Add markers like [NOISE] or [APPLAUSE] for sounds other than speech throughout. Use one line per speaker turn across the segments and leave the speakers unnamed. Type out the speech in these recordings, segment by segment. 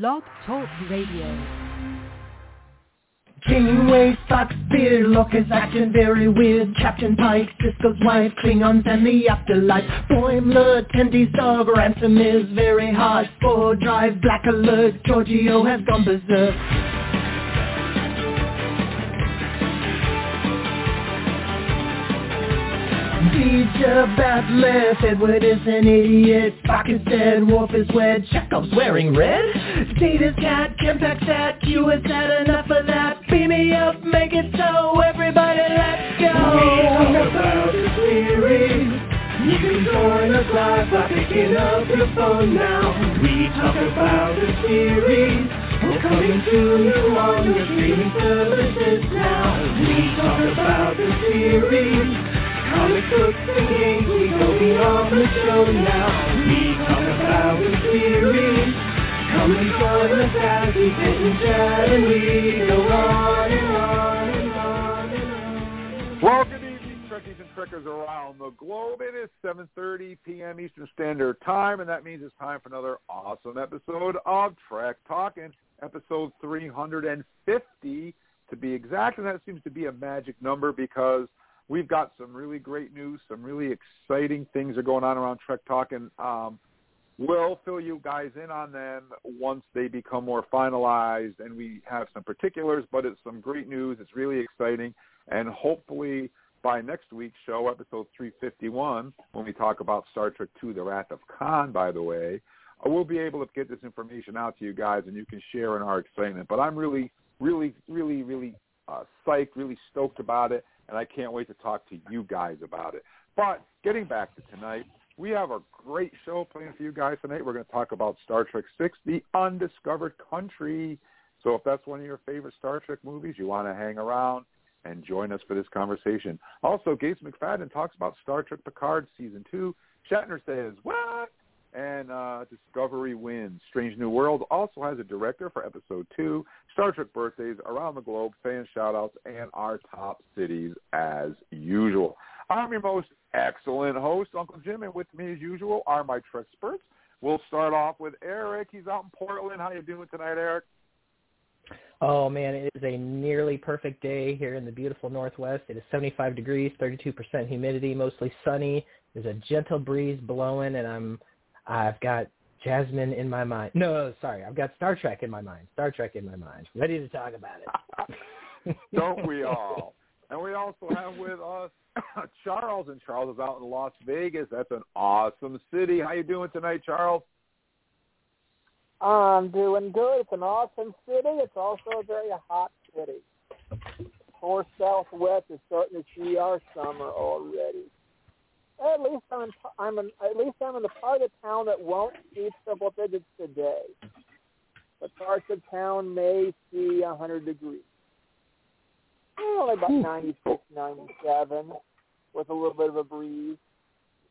Blog Talk Radio.
Janeway, Spock's beard, Lorca's acting very weird Captain Pike, Sisko's wife, Klingons and the afterlife Boimler, Tendi's dog, Ransom is very hard For drive, Black Alert, Georgiou has gone berserk Teacher Batleth, Edward is an idiot. Spock is dead, Worf is wed, Chekov's wearing red. Data's cat, Kempak's at, Q has had enough of that. Beam me up, make it so, everybody let's go. We talk about series. You can join us live by picking up your phone now. We talk about the series. We're coming to you on your streaming services now. We talk about the series Comic books and games, we go beyond the show now. We talk about the series. Come and join us as we sit and chat and we go on and on and on and on.
Well, good evening, Trekkies and Trekkers around the globe. It is 7.30 p.m. Eastern Standard Time, and that means it's time for another awesome episode of Trek Talking, episode 350 to be exact, and that seems to be a magic number because – we've got some really great news, some really exciting things are going on around Trek Talk, and um, we'll fill you guys in on them once they become more finalized, and we have some particulars, but it's some great news. It's really exciting, and hopefully by next week's show, episode 351, when we talk about Star Trek II, The Wrath of Khan, by the way, uh, we'll be able to get this information out to you guys, and you can share in our excitement. But I'm really, really, really, really uh, psyched, really stoked about it and I can't wait to talk to you guys about it. But getting back to tonight, we have a great show planned for you guys tonight. We're going to talk about Star Trek Six, The Undiscovered Country. So if that's one of your favorite Star Trek movies, you want to hang around and join us for this conversation. Also, Gates McFadden talks about Star Trek Picard Season 2. Shatner says, what? And uh, Discovery wins. Strange New World also has a director for Episode 2. Star Trek birthdays around the globe, fan shout-outs, and our top cities as usual. I'm your most excellent host, Uncle Jim, and with me as usual are my Trek experts. We'll start off with Eric. He's out in Portland. How you doing tonight, Eric?
Oh man, it is a nearly perfect day here in the beautiful Northwest. It is 75 degrees, 32% humidity, mostly sunny. There's a gentle breeze blowing, and I'm I've got Jasmine in my mind. No, sorry, I've got Star Trek in my mind. Star Trek in my mind. Ready to talk about
it. [LAUGHS] Don't we all? And we also have with us [COUGHS] Charles, and Charles is out in Las Vegas. That's an awesome city. How you doing tonight, Charles?
I'm doing good. It's an awesome city. It's also a very hot city. Poor Southwest is starting to see our summer already at least I'm I'm in, at least I'm in the part of town that won't see triple digits today. But parts of town may see a hundred degrees. Only about Ooh. 96, 97, with a little bit of a breeze,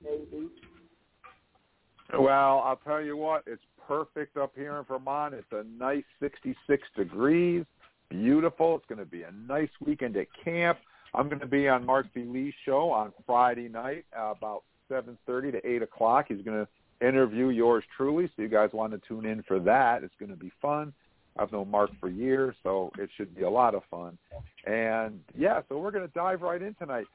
maybe.
Well, I'll tell you what, it's perfect up here in Vermont. It's a nice 66 degrees, beautiful. It's going to be a nice weekend at camp. I'm going to be on Mark B. Lee's show on Friday night uh, about 7.30 to 8 o'clock. He's going to interview yours truly, so you guys want to tune in for that. It's going to be fun. I've known Mark for years, so it should be a lot of fun. And, yeah, so we're going to dive right in tonight.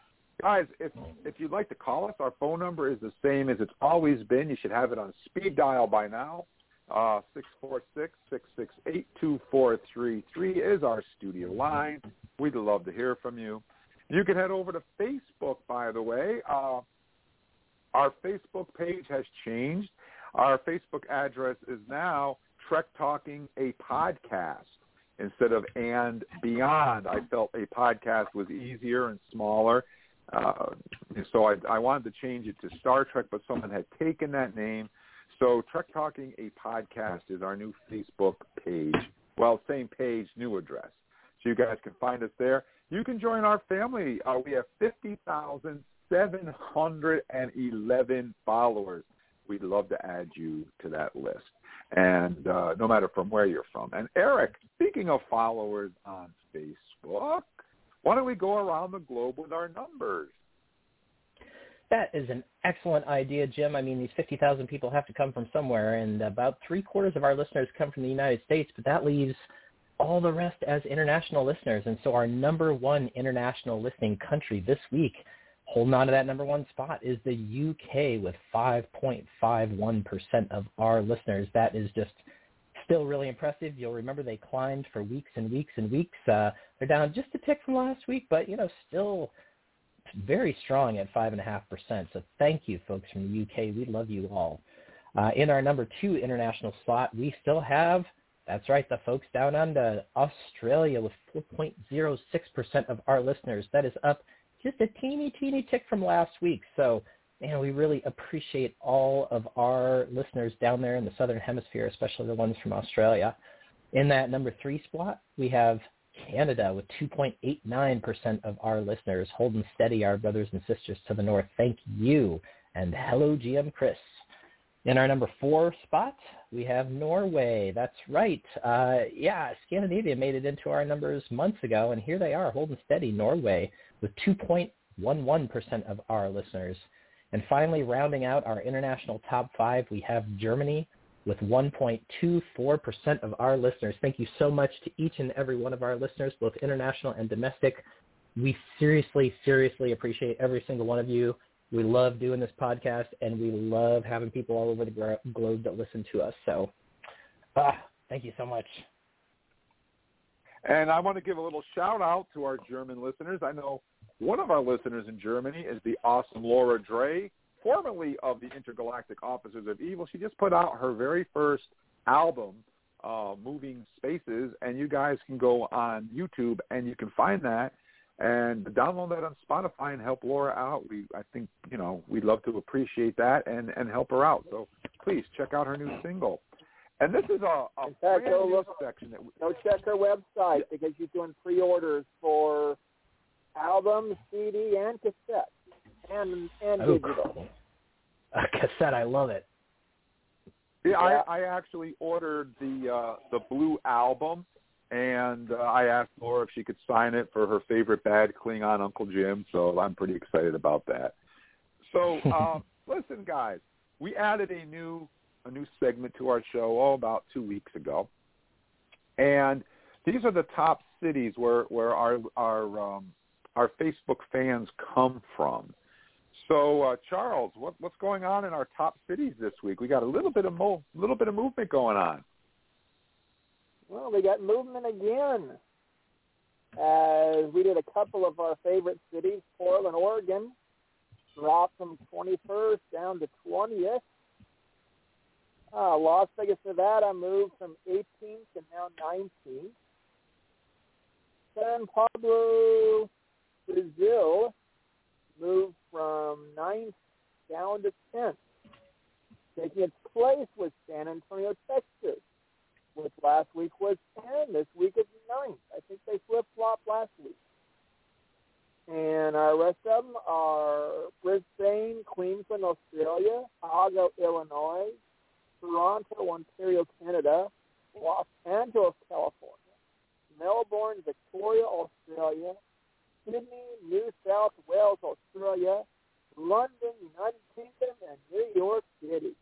Guys, if if you'd like to call us, our phone number is the same as it's always been. You should have it on speed dial by now. Uh, six four six six six eight two four three three is our studio line. We'd love to hear from you. You can head over to Facebook, by the way. Uh, our Facebook page has changed. Our Facebook address is now Trek Talking a Podcast instead of and beyond. I felt a podcast was easier and smaller. Uh, so I, I wanted to change it to Star Trek, but someone had taken that name. So Trek Talking a Podcast is our new Facebook page. Well, same page, new address. So you guys can find us there. You can join our family. Uh, we have 50,711 followers. We'd love to add you to that list, and uh, no matter from where you're from. And Eric, speaking of followers on Facebook, why don't we go around the globe with our numbers?
That is an excellent idea, Jim. I mean, these 50,000 people have to come from somewhere, and about three quarters of our listeners come from the United States, but that leaves all the rest as international listeners. And so our number one international listening country this week, holding on to that number one spot, is the UK with 5.51% of our listeners. That is just still really impressive. You'll remember they climbed for weeks and weeks and weeks. Uh, they're down just a tick from last week, but, you know, still very strong at 5.5%. So thank you, folks from the UK. We love you all. Uh, in our number two international slot, we still have – that's right, the folks down under Australia with 4.06% of our listeners. That is up just a teeny, teeny tick from last week. So, man, we really appreciate all of our listeners down there in the Southern Hemisphere, especially the ones from Australia. In that number three spot, we have Canada with 2.89% of our listeners holding steady, our brothers and sisters to the north. Thank you. And hello, GM Chris. In our number four spot, we have Norway. That's right. Uh, yeah, Scandinavia made it into our numbers months ago, and here they are holding steady, Norway, with 2.11% of our listeners. And finally, rounding out our international top five, we have Germany with 1.24% of our listeners. Thank you so much to each and every one of our listeners, both international and domestic. We seriously, seriously appreciate every single one of you. We love doing this podcast, and we love having people all over the globe that listen to us. So, ah, thank you so much.
And I want to give a little shout out to our German listeners. I know one of our listeners in Germany is the awesome Laura Dre, formerly of the Intergalactic Officers of Evil. She just put out her very first album, uh, Moving Spaces, and you guys can go on YouTube and you can find that and download that on Spotify and help Laura out. We, I think, you know, we'd love to appreciate that and and help her out. So please check out her new single. And this is a, a
fact,
brand new
look,
section that we,
go check her website because she's doing pre-orders for albums, CD, and cassette, and and
oh,
digital.
Cool. A cassette, I love it.
Yeah,
Yeah.
I, I actually ordered the uh, the blue album and uh, I asked Laura if she could sign it for her favorite bad Klingon Uncle Jim. So I'm pretty excited about that. So [LAUGHS] um, listen, guys, we added a new a new segment to our show all about two weeks ago, and these are the top cities where where our our um, our Facebook fans come from. So uh, Charles, what, what's going on in our top cities this week? We got a little bit of mo- little bit of movement going on.
Well, we got movement again. As we did a couple of our favorite cities, Portland, Oregon, dropped from 21st down to 20th. Uh, Las Vegas, Nevada moved from 18th to now 19th. San Pablo, Brazil moved from 9th down to 10th. Taking its place was San Antonio, Texas, which last week was 10. This week is 9. I think they flip-flopped last week. And our rest of them are Brisbane, Queensland, Australia, Chicago, Illinois, Toronto, Ontario, Canada, Los Angeles, California, Melbourne, Victoria, Australia, Sydney, New South Wales, Australia, London, United Kingdom, and New York City.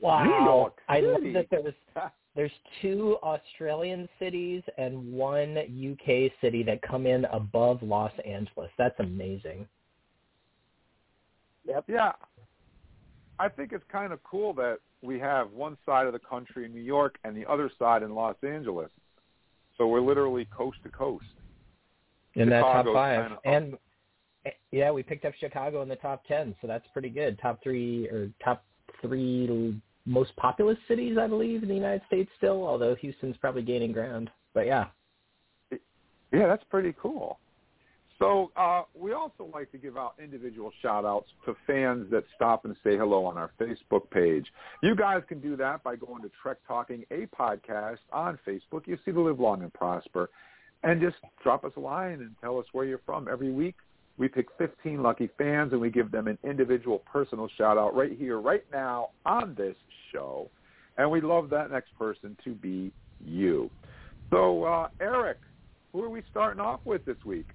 Wow.
New York
I love
City.
that there's [LAUGHS] there's two Australian cities and one UK city that come in above Los Angeles. That's amazing.
Yep.
Yeah. I think it's kind of cool that we have one side of the country in New York and the other side in Los Angeles. So we're literally coast to coast.
In that top five.
kinda up.
And eh, yeah, we picked up Chicago in the top ten, so that's pretty good. Top three or top three most populous cities, I believe, in the United States still, although Houston's probably gaining ground. But yeah.
Yeah, that's pretty cool. So uh, we also like to give out individual shout-outs to fans that stop and say hello on our Facebook page. You guys can do that by going to Trek Talking, a podcast on Facebook. You see the Live Long and Prosper. And just drop us a line and tell us where you're from. Every week we pick 15 lucky fans and we give them an individual personal shout-out right here, right now on this show. And we love that next person to be you. So, uh, Eric, who are we starting off with this week?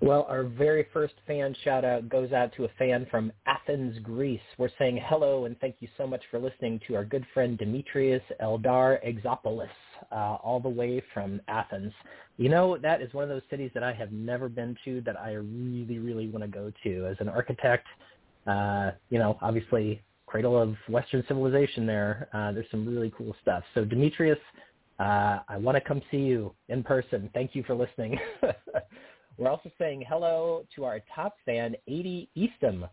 Well, our very first fan shout out goes out to a fan from Athens, Greece. We're saying hello and thank you so much for listening to our good friend Demetrius Eldar Exopoulos, uh, all the way from Athens. You know, that is one of those cities that I have never been to that I really, really want to go to. As an architect, uh, you know, obviously cradle of Western civilization there. Uh, there's some really cool stuff. So Demetrius, uh, I want to come see you in person. Thank you for listening. [LAUGHS] We're also saying hello to our top fan, 80 Eastham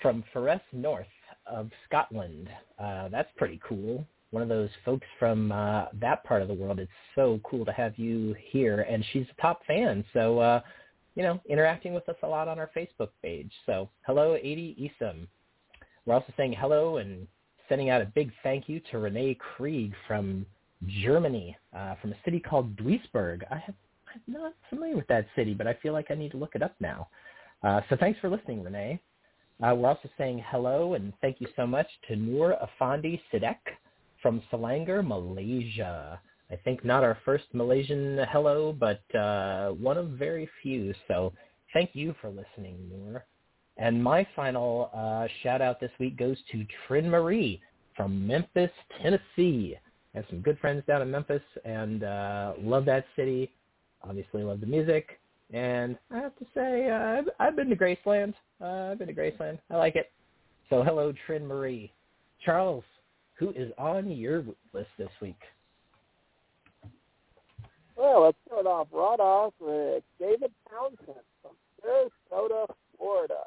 from Forres North of Scotland. Uh, that's pretty cool. One of those folks from uh, that part of the world. It's so cool to have you here. And she's a top fan. So, uh, you know, interacting with us a lot on our Facebook page. So hello, 80 Eastham. We're also saying hello and sending out a big thank you to Renee Krieg from Germany, uh, from a city called Duisburg. I have I'm not familiar with that city, but I feel like I need to look it up now. Uh, so thanks for listening, Renee. Uh, we're also saying hello and thank you so much to Noor Afandi Sidek from Selangor, Malaysia. I think not our first Malaysian hello, but uh, one of very few. So thank you for listening, Noor. And my final uh, shout out this week goes to Trin Marie from Memphis, Tennessee. I have some good friends down in Memphis and uh, love that city obviously love the music, and I have to say uh, I've, I've been to Graceland. Uh, I've been to Graceland. I like it. So hello, Trin Marie. Charles, who is on your list this week?
Well, let's start off right off with David Townsend from Sarasota, Florida.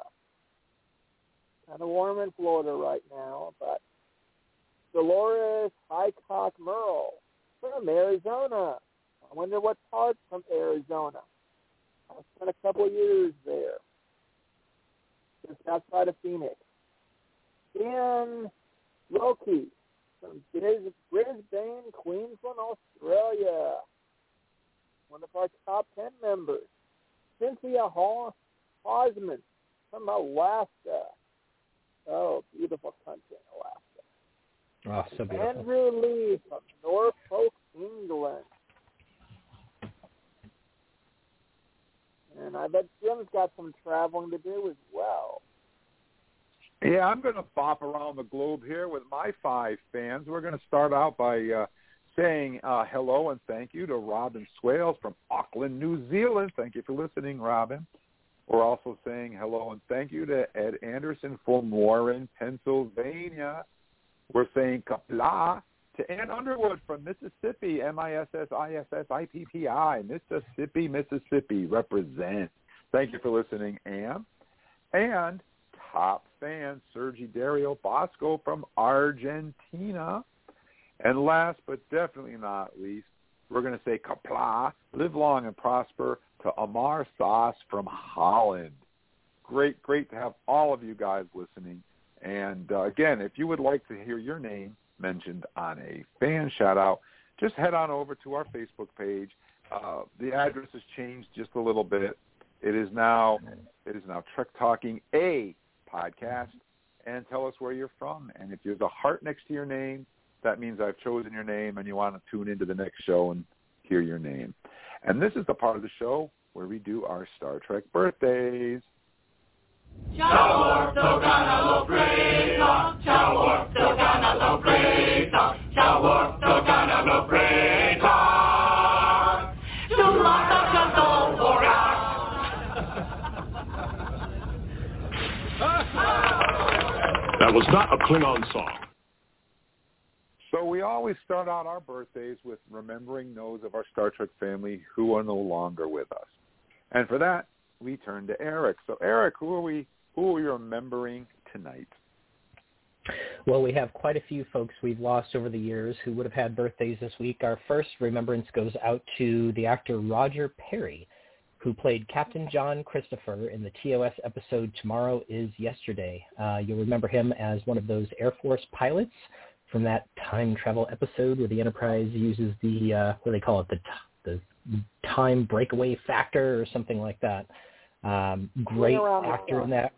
Kind of warm in Florida right now, but Dolores Highcock Merle from Arizona. I wonder what part from Arizona. I spent a couple of years there, just outside of Phoenix. Dan Loki from Brisbane, Queensland, Australia. One of our top ten members. Cynthia Hall Hosman from Alaska. Oh, beautiful country in
Alaska. Oh, so beautiful.
Andrew Lee from Norfolk, England. and I bet Jim's got some traveling to do as well.
Yeah, I'm going to bop around the globe here with my five fans. We're going to start out by uh, saying uh, hello and thank you to Robin Swales from Auckland, New Zealand. Thank you for listening, Robin. We're also saying hello and thank you to Ed Anderson from Warren, Pennsylvania. We're saying Qapla' to Ann Underwood from Mississippi, M-I-S-S-I-S-S-I-P-P-I, Mississippi, Mississippi, represent. Thank you for listening, Ann. And top fan, Sergi Dario Bosco from Argentina. And last but definitely not least, we're going to say Qapla', live long and prosper, to Amar Sauce from Holland. Great, great to have all of you guys listening. And uh, again, if you would like to hear your name mentioned on a fan shout out, just head on over to our Facebook page. Uh, the address has changed just a little bit. It is now it is now Trek Talking a podcast, and tell us where you're from. And if there's a heart next to your name, that means I've chosen your name, and you want to tune into the next show and hear your name. And this is the part of the show where we do our Star Trek birthdays. Ciao
That was not a Klingon song.
So we always start out our birthdays with remembering those of our Star Trek family who are no longer with us. And for that, we turn to Eric. So Eric, who are we who are we remembering tonight?
Well, we have quite a few folks we've lost over the years who would have had birthdays this week. Our first remembrance goes out to the actor Roger Perry, who played Captain John Christopher in the TOS episode Tomorrow is Yesterday. Uh, you'll remember him as one of those Air Force pilots from that time travel episode where the Enterprise uses the, uh, what do they call it, the, the time breakaway factor or something like that. Um, great actor in that.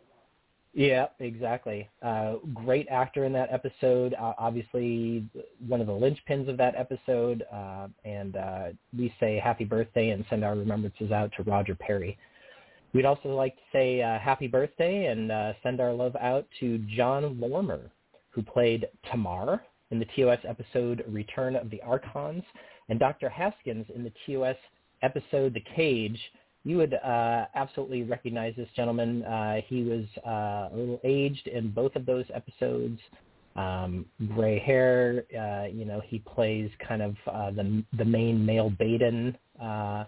Yeah, exactly. Uh, great actor in that episode. Uh, obviously, one of the linchpins of that episode. Uh, and uh, we say happy birthday and send our remembrances out to Roger Perry. We'd also like to say uh, happy birthday and uh, send our love out to John Lormer, who played Tamar in the TOS episode Return of the Archons, and Dr. Haskins in the TOS episode The Cage. You would uh, absolutely recognize this gentleman. Uh, he was uh, a little aged in both of those episodes. Um, gray hair, uh, you know, he plays kind of uh, the the main male Baden uh,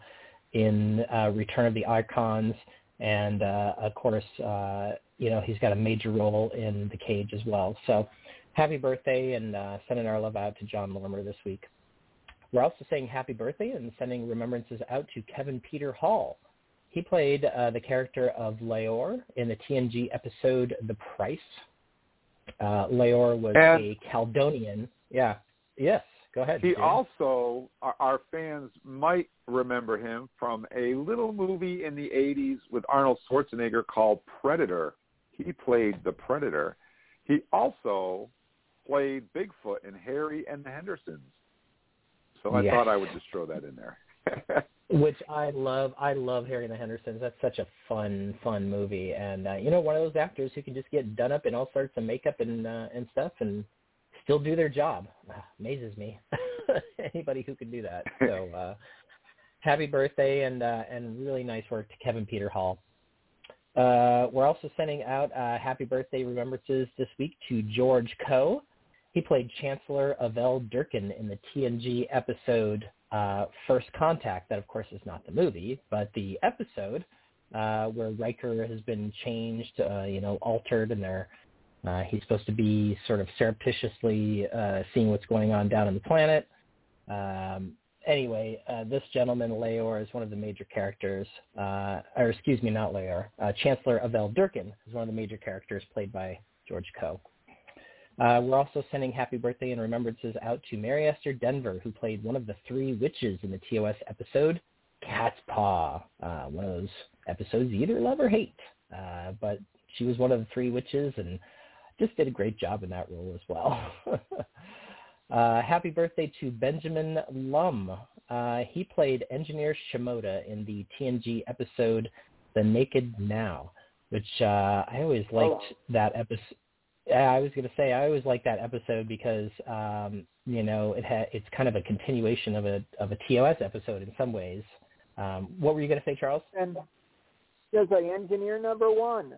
in uh, Return of the Archons, and uh, of course, uh, you know, he's got a major role in The Cage as well. So, happy birthday, and uh, sending our love out to John Lormer this week. We're also saying happy birthday and sending remembrances out to Kevin Peter Hall. He played uh, the character of Leyor in the TNG episode The Price. Uh, Leyor was
And-
a Caldonian. Yeah. Yes. Go ahead.
He
James.
also, our, our fans might remember him from a little movie in the 80s with Arnold Schwarzenegger called Predator. He played the Predator. He also played Bigfoot in Harry and the Hendersons. So I
Yes.
thought I would just throw that in there. [LAUGHS]
which I love. I love Harry and the Hendersons. That's such a fun, fun movie, and uh, you know, one of those actors who can just get done up in all sorts of makeup and uh, and stuff, and still do their job. Ah, amazes me. [LAUGHS] Anybody who can do that. [LAUGHS] So, uh, happy birthday, and uh, and really nice work to Kevin Peter Hall. Uh, we're also sending out uh, happy birthday remembrances this week to George Coe. He played Chancellor Avill Durken in the TNG episode uh, First Contact. That, of course, is not the movie, but the episode uh, where Riker has been changed, uh, you know, altered, and they're uh, he's supposed to be sort of surreptitiously uh, seeing what's going on down on the planet. Um, anyway, uh, this gentleman, Leyor, is one of the major characters, uh, or excuse me, not Leyor. Uh, Chancellor Avill Durken is one of the major characters played by George Coe. Uh, we're also sending happy birthday and remembrances out to Mary Esther Denver, who played one of the three witches in the TOS episode Catspaw, uh, one of those episodes you either love or hate. Uh, but she was one of the three witches and just did a great job in that role as well. [LAUGHS] uh, happy birthday to Benjamin Lum. Uh, he played Engineer Shimoda in the TNG episode The Naked Now, which uh, I always liked that episode. I was going to say I always like that episode because um, you know it ha- it's kind of a continuation of a of a TOS episode in some ways. Um, what were you going to say, Charles?
And there's a engineer number one.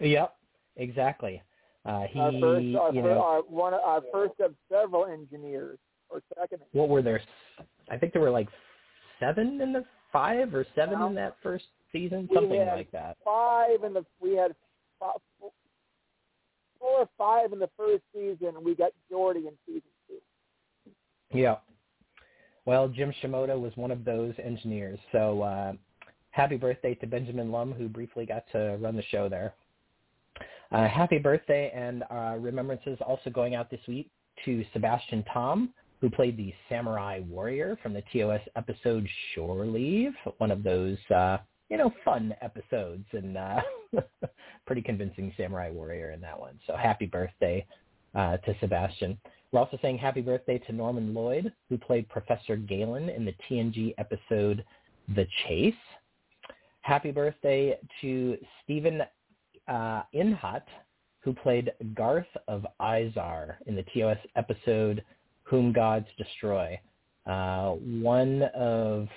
Yep, exactly. Uh, he,
our first, our,
you know,
our one, our first of several engineers, or second.
what were there? I think there were like seven in the five or seven in that first season, something like that.
Five in the we had four or five in the first season, and we got Geordi in season two.
Yeah. Well, Jim Shimoda was one of those engineers. So uh, happy birthday to Benjamin Lum, who briefly got to run the show there. Uh, happy birthday and uh, remembrances also going out this week to Sebastian Tom, who played the samurai warrior from the TOS episode Shore Leave, one of those, uh, you know, fun episodes and uh, [LAUGHS] pretty convincing samurai warrior in that one. So happy birthday uh, to Sebastian. We're also saying happy birthday to Norman Lloyd, who played Professor Galen in the TNG episode The Chase. Happy birthday to Stephen uh, Ihnat, who played Garth of Izar in the TOS episode Whom Gods Destroy. Uh, one of,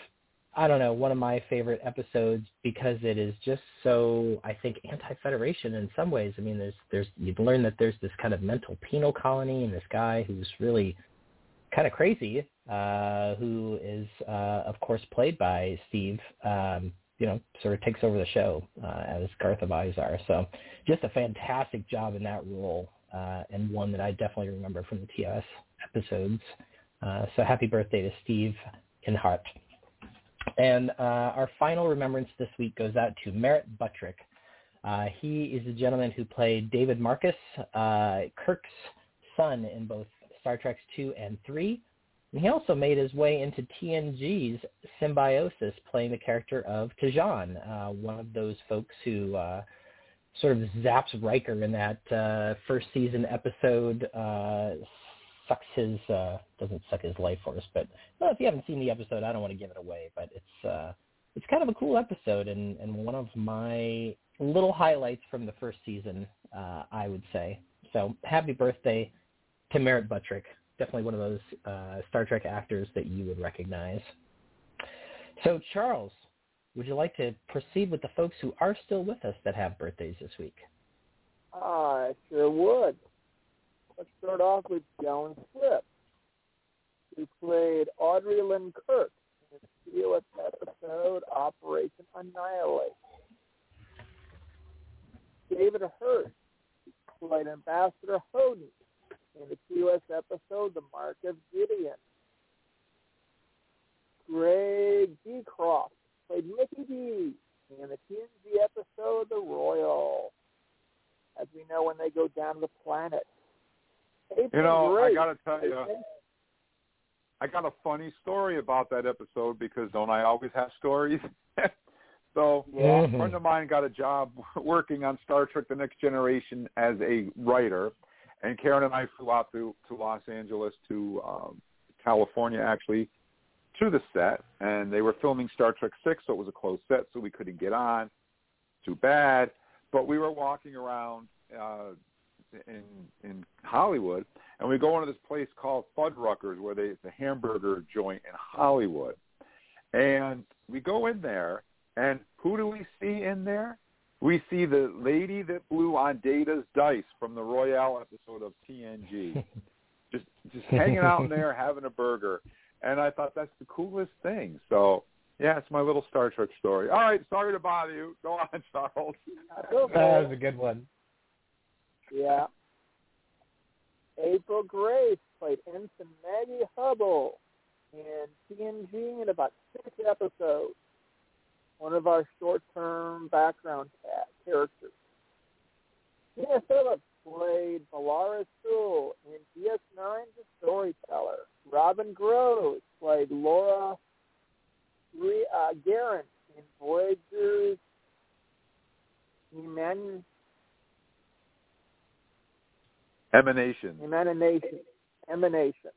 I don't know, one of my favorite episodes because it is just so, I think, anti-Federation in some ways. I mean, there's, there's, you've learned that there's this kind of mental penal colony and this guy who's really kind of crazy, uh, who is, uh, of course, played by Steve, um, you know, sort of takes over the show uh, as Garth of Izar. So just a fantastic job in that role uh, and one that I definitely remember from the TOS episodes. Uh, so happy birthday to Steve Ihnat. And uh, our final remembrance this week goes out to Merritt Buttrick. Uh, he is the gentleman who played David Marcus, uh, Kirk's son in both Star Trek 2 and 3. And he also made his way into TNG's Symbiosis, playing the character of T'Jon, uh, one of those folks who uh, sort of zaps Riker in that uh, first season episode, sucks his, uh, doesn't suck his life force, but well, if you haven't seen the episode, I don't want to give it away, but it's uh, it's kind of a cool episode and, and one of my little highlights from the first season, uh, I would say. So happy birthday to Merritt Buttrick. Definitely one of those uh, Star Trek actors that you would recognize. So Charles, would you like to proceed with the folks who are still with us that have birthdays this week?
I sure would. Let's start off with Joan Swift, who played Aurelan Kirk in the TOS episode Operation Annihilate. David Hurst played Ambassador Hodin in the TOS episode The Mark of Gideon. Greg Beecroft played Mickey D in the TNG episode The Royale. As we know, when they go down the planet.
You know, I gotta tell you, I got a funny story about that episode because don't I always have stories? [LAUGHS] so
yeah.
a friend of mine got a job [LAUGHS] working on Star Trek: The Next Generation as a writer, and Karen and I flew out to to Los Angeles to um, California actually to the set, and they were filming Star Trek Six, so it was a closed set, so we couldn't get on. Too bad. But we were walking around uh, in in Hollywood, and we go into this place called Fuddruckers, where they it's a hamburger joint in Hollywood, and we go in there, and who do we see in there? We see the lady that blew on Data's dice from the Royale episode of TNG, [LAUGHS] just just hanging out in there having a burger, and I thought that's the coolest thing. So yeah, it's my little Star Trek story. All right, sorry to bother you. Go on, Charles.
That was a good one.
Yeah. April Grace played Ensign Maggie Hubble in TNG in about six episodes. One of our short-term background characters. Tina Phillips played Malara Sewell in DS9 The Storyteller. Robin Groves played Laura uh, Guerin in Voyager's Eman-
Emanation.
Emanation. Emanation.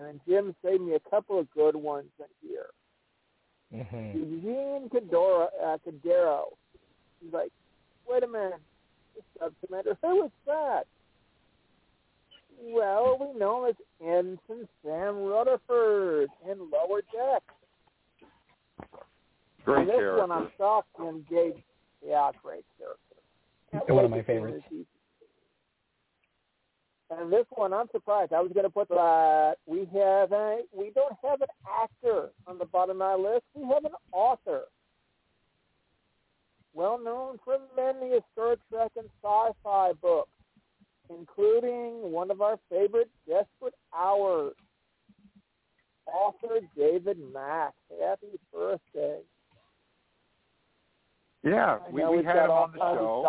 And Jim saved me a couple of good ones in here.
Mm-hmm.
Eugene Cadoro, uh, Cadero. He's like, wait a minute, sub commander, who is that? Well, we know him as Ensign Sam Rutherford in Lower Deck.
Great
and this
character.
one I'm shocked to engage. Yeah, great character. Can't
One of my favorites.
And this one, I'm surprised. I was going to put that we have a we don't have an actor on the bottom of my list. We have an author, well known for many a Star Trek and sci-fi books, including one of our favorite, Desperate Hours. Author David Mack. Happy birthday!
Yeah, we, we had him on the show.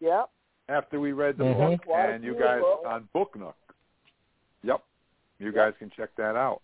Yep.
After we read the
Mhm.
book, and you guys on Book Nook. Yep, you guys can check that out.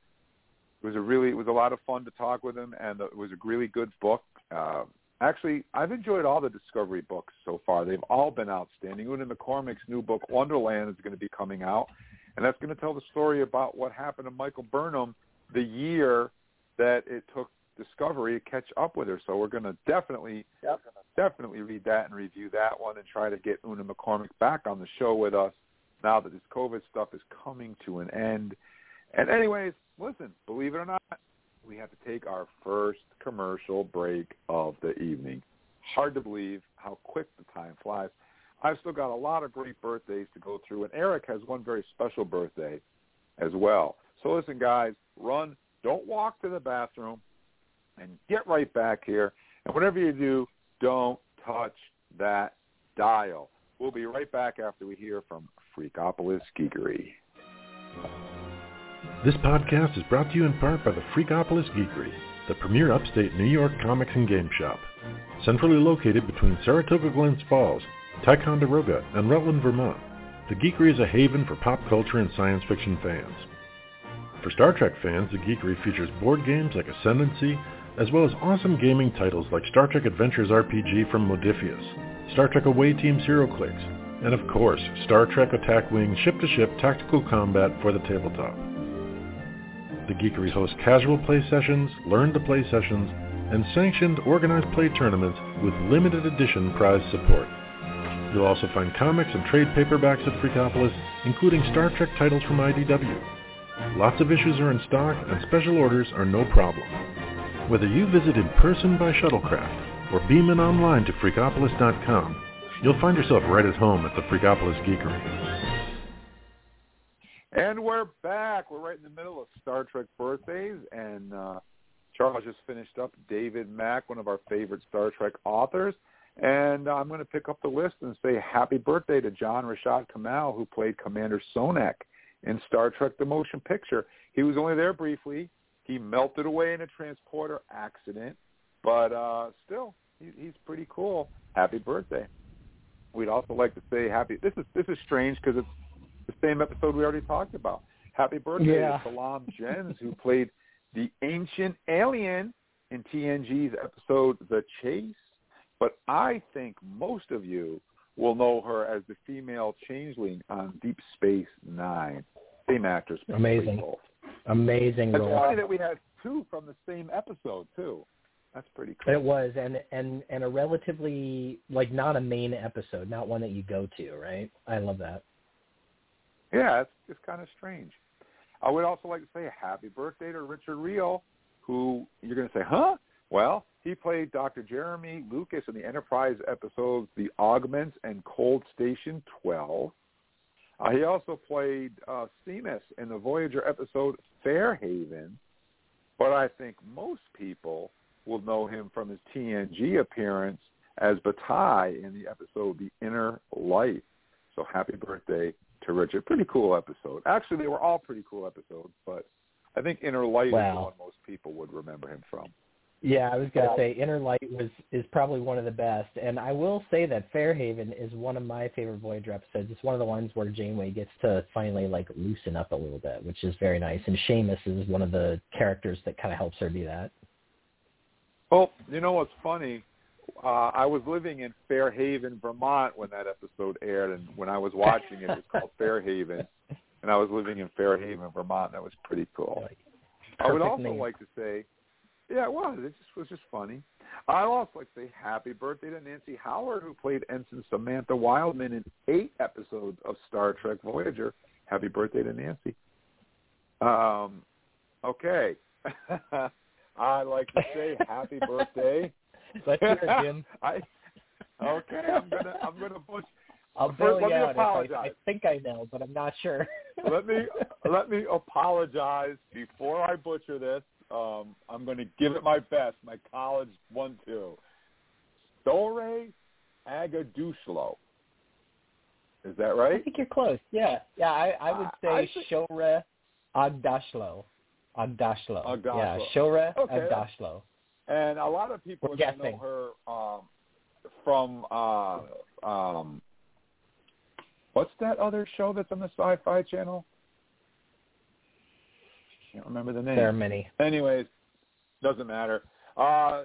It was a really, it was a lot of fun to talk with him, and it was a really good book. Uh, actually, I've enjoyed all the Discovery books so far. They've all been outstanding. Una McCormack's new book, Wonderland, is going to be coming out, and that's going to tell the story about what happened to Michael Burnham the year that it took Discovery to catch up with her. So we're going to definitely
Yep.
Definitely read that and review that one and try to get Una McCormack back on the show with us now that this COVID stuff is coming to an end. And anyways, listen, believe it or not, we have to take our first commercial break of the evening. Hard to believe how quick the time flies. I've still got a lot of great birthdays to go through, and Eric has one very special birthday as well. So listen, guys, run, don't walk to the bathroom, and get right back here. And whatever you do, don't touch that dial. We'll be right back after we hear from Freakopolis Geekery.
This podcast is brought to you in part by the Freakopolis Geekery, the premier upstate New York comics and game shop. Centrally located between Saratoga Glens Falls, Ticonderoga, and Rutland, Vermont, the Geekery is a haven for pop culture and science fiction fans. For Star Trek fans, the Geekery features board games like Ascendancy, as well as awesome gaming titles like Star Trek Adventures RPG from Modiphius, Star Trek Away Team's HeroClix, and of course, Star Trek Attack Wing ship-to-ship tactical combat for the tabletop. The Geekery hosts casual play sessions, learn to play sessions, and sanctioned organized play tournaments with limited edition prize support. You'll also find comics and trade paperbacks at Freakopolis, including Star Trek titles from IDW. Lots of issues are in stock, and special orders are no problem. Whether you visit in person by shuttlecraft or beam in online to Freakopolis.com, you'll find yourself right at home at the Freakopolis Geekery.
And we're back. We're right in the middle of Star Trek birthdays, and uh, Charles just finished up David Mack, one of our favorite Star Trek authors. And I'm going to pick up the list and say happy birthday to John Rashad Kamal, who played Commander Sonak in Star Trek The Motion Picture. He was only there briefly. He melted away in a transporter accident, but uh, still, he, he's pretty cool. Happy birthday. We'd also like to say happy. This is this is strange because it's the same episode we already talked about. Happy birthday
Yeah.
to Salome Jens, who played the ancient alien in TNG's episode The Chase. But I think most of you will know her as the female changeling on Deep Space Nine. Same actress.
Amazing. Amazing
It's
role.
funny that we had two from the same episode too. That's pretty cool.
It was, and and and a relatively like not a main episode, not one that you go to, right? I love that.
Yeah, it's it's kind of strange. I would also like to say a happy birthday to Richard Riehle, who you're going to say, huh? Well, he played Dr. Jeremy Lucas in the Enterprise episodes The Augments and Cold Station 12. Uh, he also played uh, Seamus in the Voyager episode Fairhaven, but I think most people will know him from his TNG appearance as Batai in the episode The Inner Light. So happy birthday to Richard. Pretty cool episode. Actually, they were all pretty cool episodes, but I think Inner Light is the one most people would remember him from.
Yeah, I was gonna say Inner Light was is probably one of the best, and I will say that Fairhaven is one of my favorite Voyager episodes. It's one of the ones where Janeway gets to finally like loosen up a little bit, which is very nice. And Seamus is one of the characters that kind of helps her do that.
Well, you know what's funny? Uh, I was living in Fairhaven, Vermont when that episode aired, and when I was watching it, it was called [LAUGHS] Fairhaven, and I was living in Fairhaven, Vermont. That was pretty cool. I would also
name.
like to say, yeah, it was. It just was just funny. I'd also like to say happy birthday to Nancy Hower, who played Ensign Samantha Wildman in eight episodes of Star Trek Voyager. Happy birthday to Nancy. Um, okay. [LAUGHS] I'd like to say happy birthday. [LAUGHS]
Let's hear it, Jim. [LAUGHS]
I, okay, I'm gonna I'm gonna push.
I'll
First, let me
if I, I think I know, but I'm not sure.
let me let me apologize before I butcher this. Um, I'm going to give it my best. My college one two. Dore Agadushlo. Is that right?
I think you're close. Yeah, yeah. I, I would say
I think-
Shore Agdashlo. Agdashlo.
Agdashlo.
Yeah, Shore
Okay.
Agdashlo.
And a lot of people
We're
going to know her um, from uh, um, what's that other show that's on the Sci-Fi Channel? Can't remember the name.
There are many.
Anyways, doesn't matter. Uh,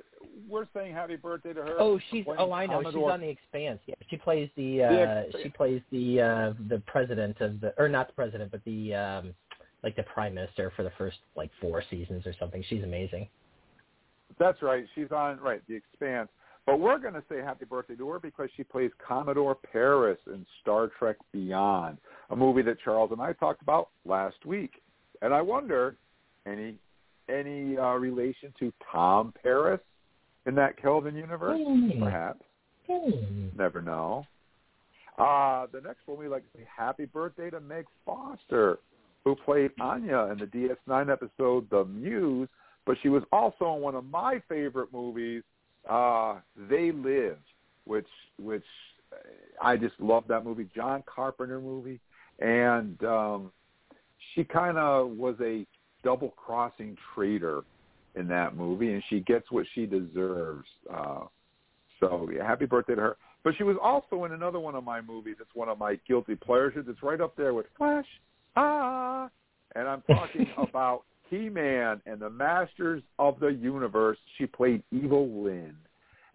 we're saying happy birthday to her.
Oh, she's. Oh, I know. She's on the Expanse. Yeah, she plays the. Uh,
The
she plays the uh, the president of the, or not the president, but the um, like the prime minister for the first like four seasons or something. She's amazing.
That's right. She's on right the Expanse. But we're going to say happy birthday to her because she plays Commodore Paris in Star Trek Beyond, a movie that Charles and I talked about last week. And I wonder any any uh, relation to Tom Paris in that Kelvin universe?
Hmm.
Perhaps.
Hmm.
Never know. Uh, the next one we like to say happy birthday to Meg Foster, who played Anya in the DS9 episode The Muse, but she was also in one of my favorite movies, uh, They Live, which which I just love that movie, John Carpenter movie, and um, she kind of was a double crossing traitor in that movie, and she gets what she deserves. Uh, so yeah, happy birthday to her. But she was also in another one of my movies. It's one of my guilty pleasures. It's right up there with Flash. Ah, and I'm talking [LAUGHS] about He-Man and the Masters of the Universe. She played Evil Lynn,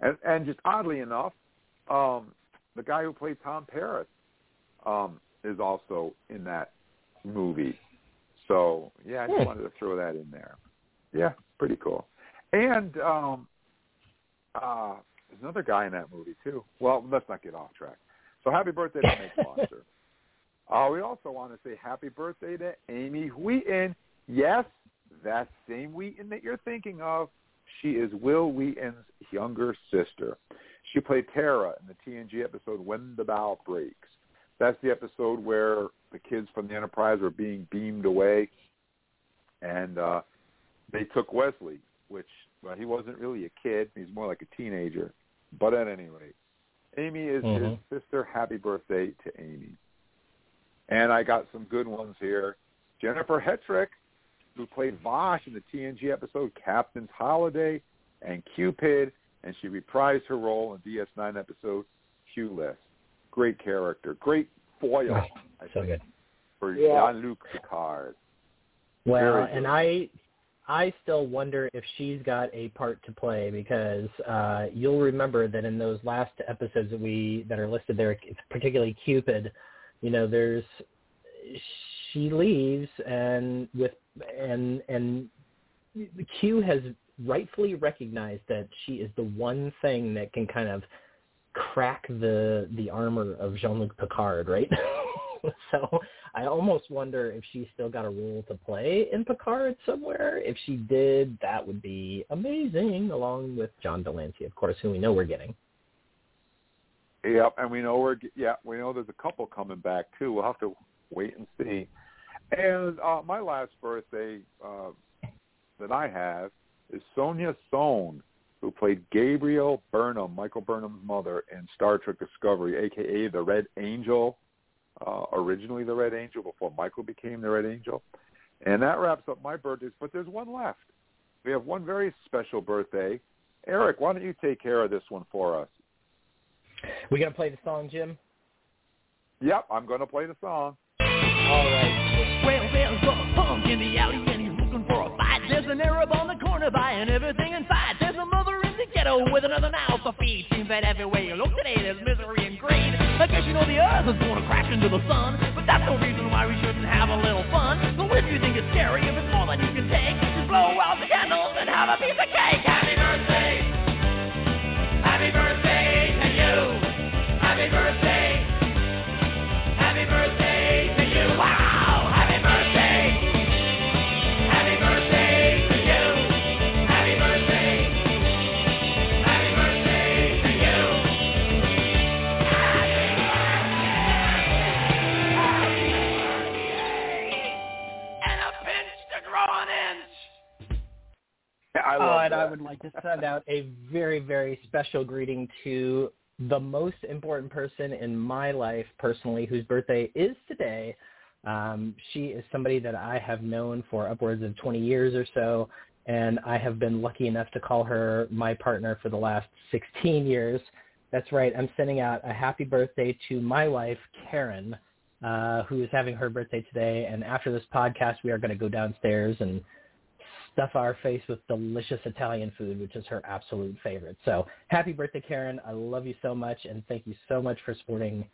and and just oddly enough, um, the guy who played Tom Paris um, is also in that movie. So yeah, I just
Hmm.
wanted to throw that in there. Yeah, pretty cool. And um, uh, there's another guy in that movie too. Well, let's not get off track. So happy birthday to Meg [LAUGHS] Foster. Uh, we also want to say happy birthday to Amy Wheaton. Yes, that same Wheaton that you're thinking of. She is Wil Wheaton's younger sister. She played Tara in the TNG episode When the Bough Breaks. That's the episode where the kids from the Enterprise were being beamed away, and uh, they took Wesley, which well, he wasn't really a kid; he's more like a teenager. But at any rate, Amy is
Mhm.
his sister. Happy birthday to Amy! And I got some good ones here. Jennifer Hetrick, who played Vash in the TNG episode Captain's Holiday and QPid, and she reprised her role in DS9 episode Q-Less. Great character, great foil I
so
think,
good.
for
Yeah.
Jean-Luc Picard.
Well,
Very
and
good.
I I still wonder if she's got a part to play because uh you'll remember that in those last episodes that we that are listed there, particularly QPid, you know, there's she leaves and with and and Q has rightfully recognized that she is the one thing that can kind of crack the the armor of Jean-Luc Picard, right? [LAUGHS] so I almost wonder if she's still got a role to play in Picard somewhere. If she did, that would be amazing, along with John de Lancie, of course, who we know we're getting.
Yep, and we know we're yeah we know there's a couple coming back too. We'll have to wait and see. And uh, my last birthday uh, that I have is Sonja Sohn, who played Gabrielle Burnham, Michael Burnham's mother, in Star Trek Discovery, aka the Red Angel, uh, originally the Red Angel before Michael became the Red Angel. And that wraps up my birthdays. But there's one left. We have one very special birthday. Eric, why don't you take care of this one for us?
We gonna play the song, Jim?
Yep, I'm going to play the song.
All right.
Well, there's a punk in the alley and he's looking for a fight. There's an Arab on the corner buying everything in sight. Ghetto with another now to feed. Seems that everywhere you look today there's misery and greed. I guess you know the earth is to crash into the sun, but that's no reason why we shouldn't have a little fun. So if you think it's scary, if it's more than you can take, just blow out the candles and have a piece of cake. Happy birthday! Happy birthday to you! Happy birthday!
I love
and I would like to send out a very, very special greeting to the most important person in my life personally, whose birthday is today. Um, she is somebody that I have known for upwards of 20 years or so, and I have been lucky enough to call her my partner for the last 16 years. That's right. I'm sending out a happy birthday to my wife, Karen, uh, who is having her birthday today. And after this podcast, we are going to go downstairs and stuff our face with delicious Italian food, which is her absolute favorite. So happy birthday, Karen. I love you so much, and thank you so much for supporting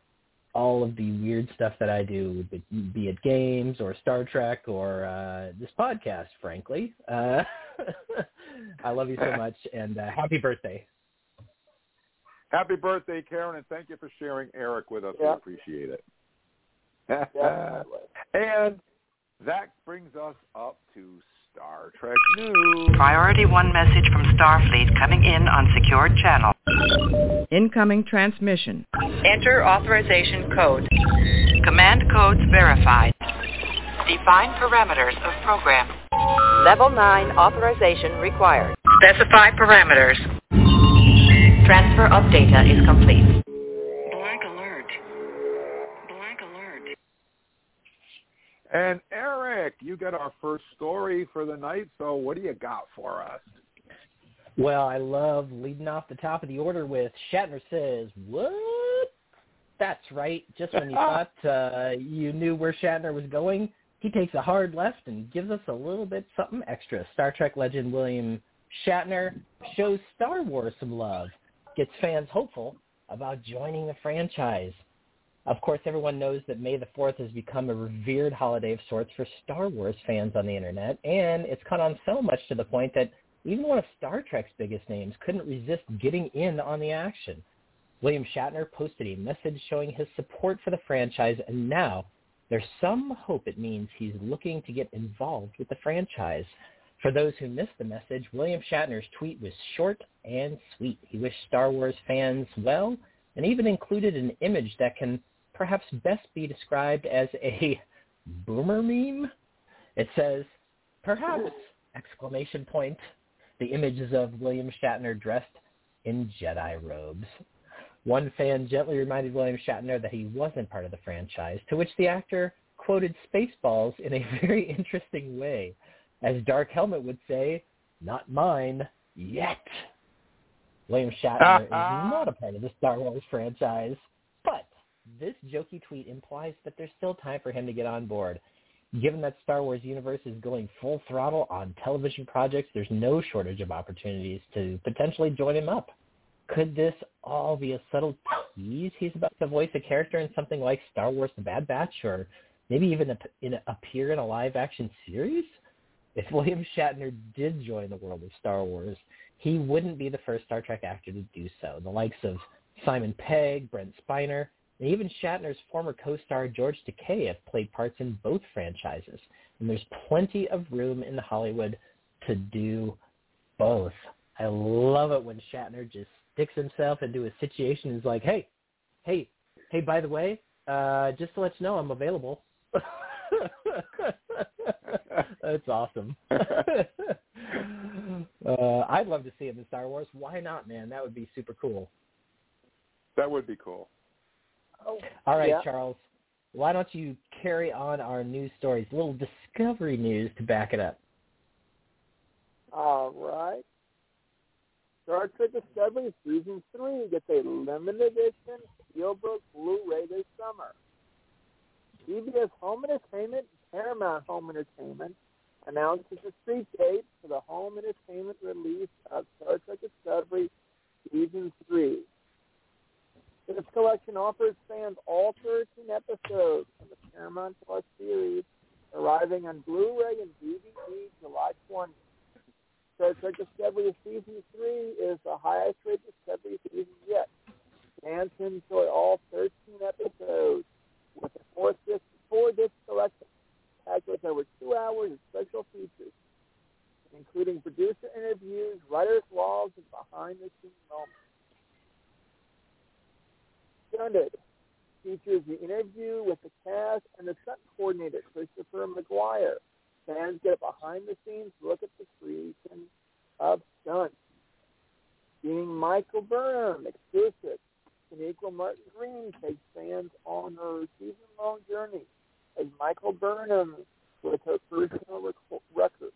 all of the weird stuff that I do, be- be it games or Star Trek or uh, this podcast, frankly. Uh, [LAUGHS] I love you so [LAUGHS] much, and uh, happy birthday.
Happy birthday, Karen, and thank you for sharing Eric with us. We appreciate it. [LAUGHS] And that brings us up to Star Trek News.
Priority 1 message from Starfleet coming in on secured channel.
Incoming transmission.
Enter authorization code. Command codes verified. Define parameters of program. Level 9 authorization required. Specify parameters. Transfer of data is complete.
And Eric, you got our first story for the night, so what do you got for us?
Well, I love leading off the top of the order with Shatner says, "What?" That's right. Just when you [LAUGHS] thought uh, you knew where Shatner was going, he takes a hard left and gives us a little bit something extra. Star Trek legend William Shatner shows Star Wars some love, gets fans hopeful about joining the franchise. Of course, everyone knows that May the 4th has become a revered holiday of sorts for Star Wars fans on the internet, and it's caught on so much to the point that even one of Star Trek's biggest names couldn't resist getting in on the action. William Shatner posted a message showing his support for the franchise, and now there's some hope it means he's looking to get involved with the franchise. For those who missed the message, William Shatner's tweet was short and sweet. He wished Star Wars fans well and even included an image that can perhaps best be described as a [LAUGHS] boomer meme. It says, perhaps, exclamation point. The images of William Shatner dressed in Jedi robes. One fan gently reminded William Shatner that he wasn't part of the franchise, to which the actor quoted Spaceballs in a [LAUGHS] very interesting way. As Dark Helmet would say, not mine, yet. William Shatner is [LAUGHS] not a part of the Star Wars franchise, this jokey tweet implies that there's still time for him to get on board. Given that Star Wars universe is going full throttle on television projects, there's no shortage of opportunities to potentially join him up. Could this all be a subtle tease he's about to voice a character in something like Star Wars The Bad Batch or maybe even a appear in a live-action series? If [LAUGHS] William Shatner did join the world of Star Wars, he wouldn't be the first Star Trek actor to do so. The likes of Simon Pegg, Brent Spiner, and even Shatner's former co-star George Takei have played parts in both franchises. And there's plenty of room in Hollywood to do both. I love it when Shatner just sticks himself into a situation and is like, hey, hey, hey, by the way, uh, just to let you know I'm available. [LAUGHS] That's awesome. [LAUGHS] uh, I'd love to see him in Star Wars. Why not, man? That would be super cool.
That would be cool.
Oh,
All right,
yeah.
Charles. Why don't you carry on our news stories? A little discovery news to back it up.
All right. Star Trek Discovery Season 3 gets a limited edition Steelbook Blu-ray this summer. CBS Home Entertainment Paramount Home Entertainment announces the street date for the home entertainment release of Star Trek Discovery Season 3. This collection offers fans all 13 episodes from the Paramount Plus series, arriving on Blu-ray and DVD July 20th. Star Trek Discovery Season 3 is the highest rated Discovery season yet. Fans can enjoy all 13 episodes with a four disc, four disc collection packed with over two hours of special features, including producer interviews, writers' logs, and behind-the-scenes moments. Stunted features the interview with the cast and the stunt coordinator, Christopher McGuire. Fans get a behind-the-scenes look at the creation of stunts. Seeing Michael Burnham, exclusive. Shaniqua Martin Green takes fans on her season-long journey as Michael Burnham with her personal rec- record.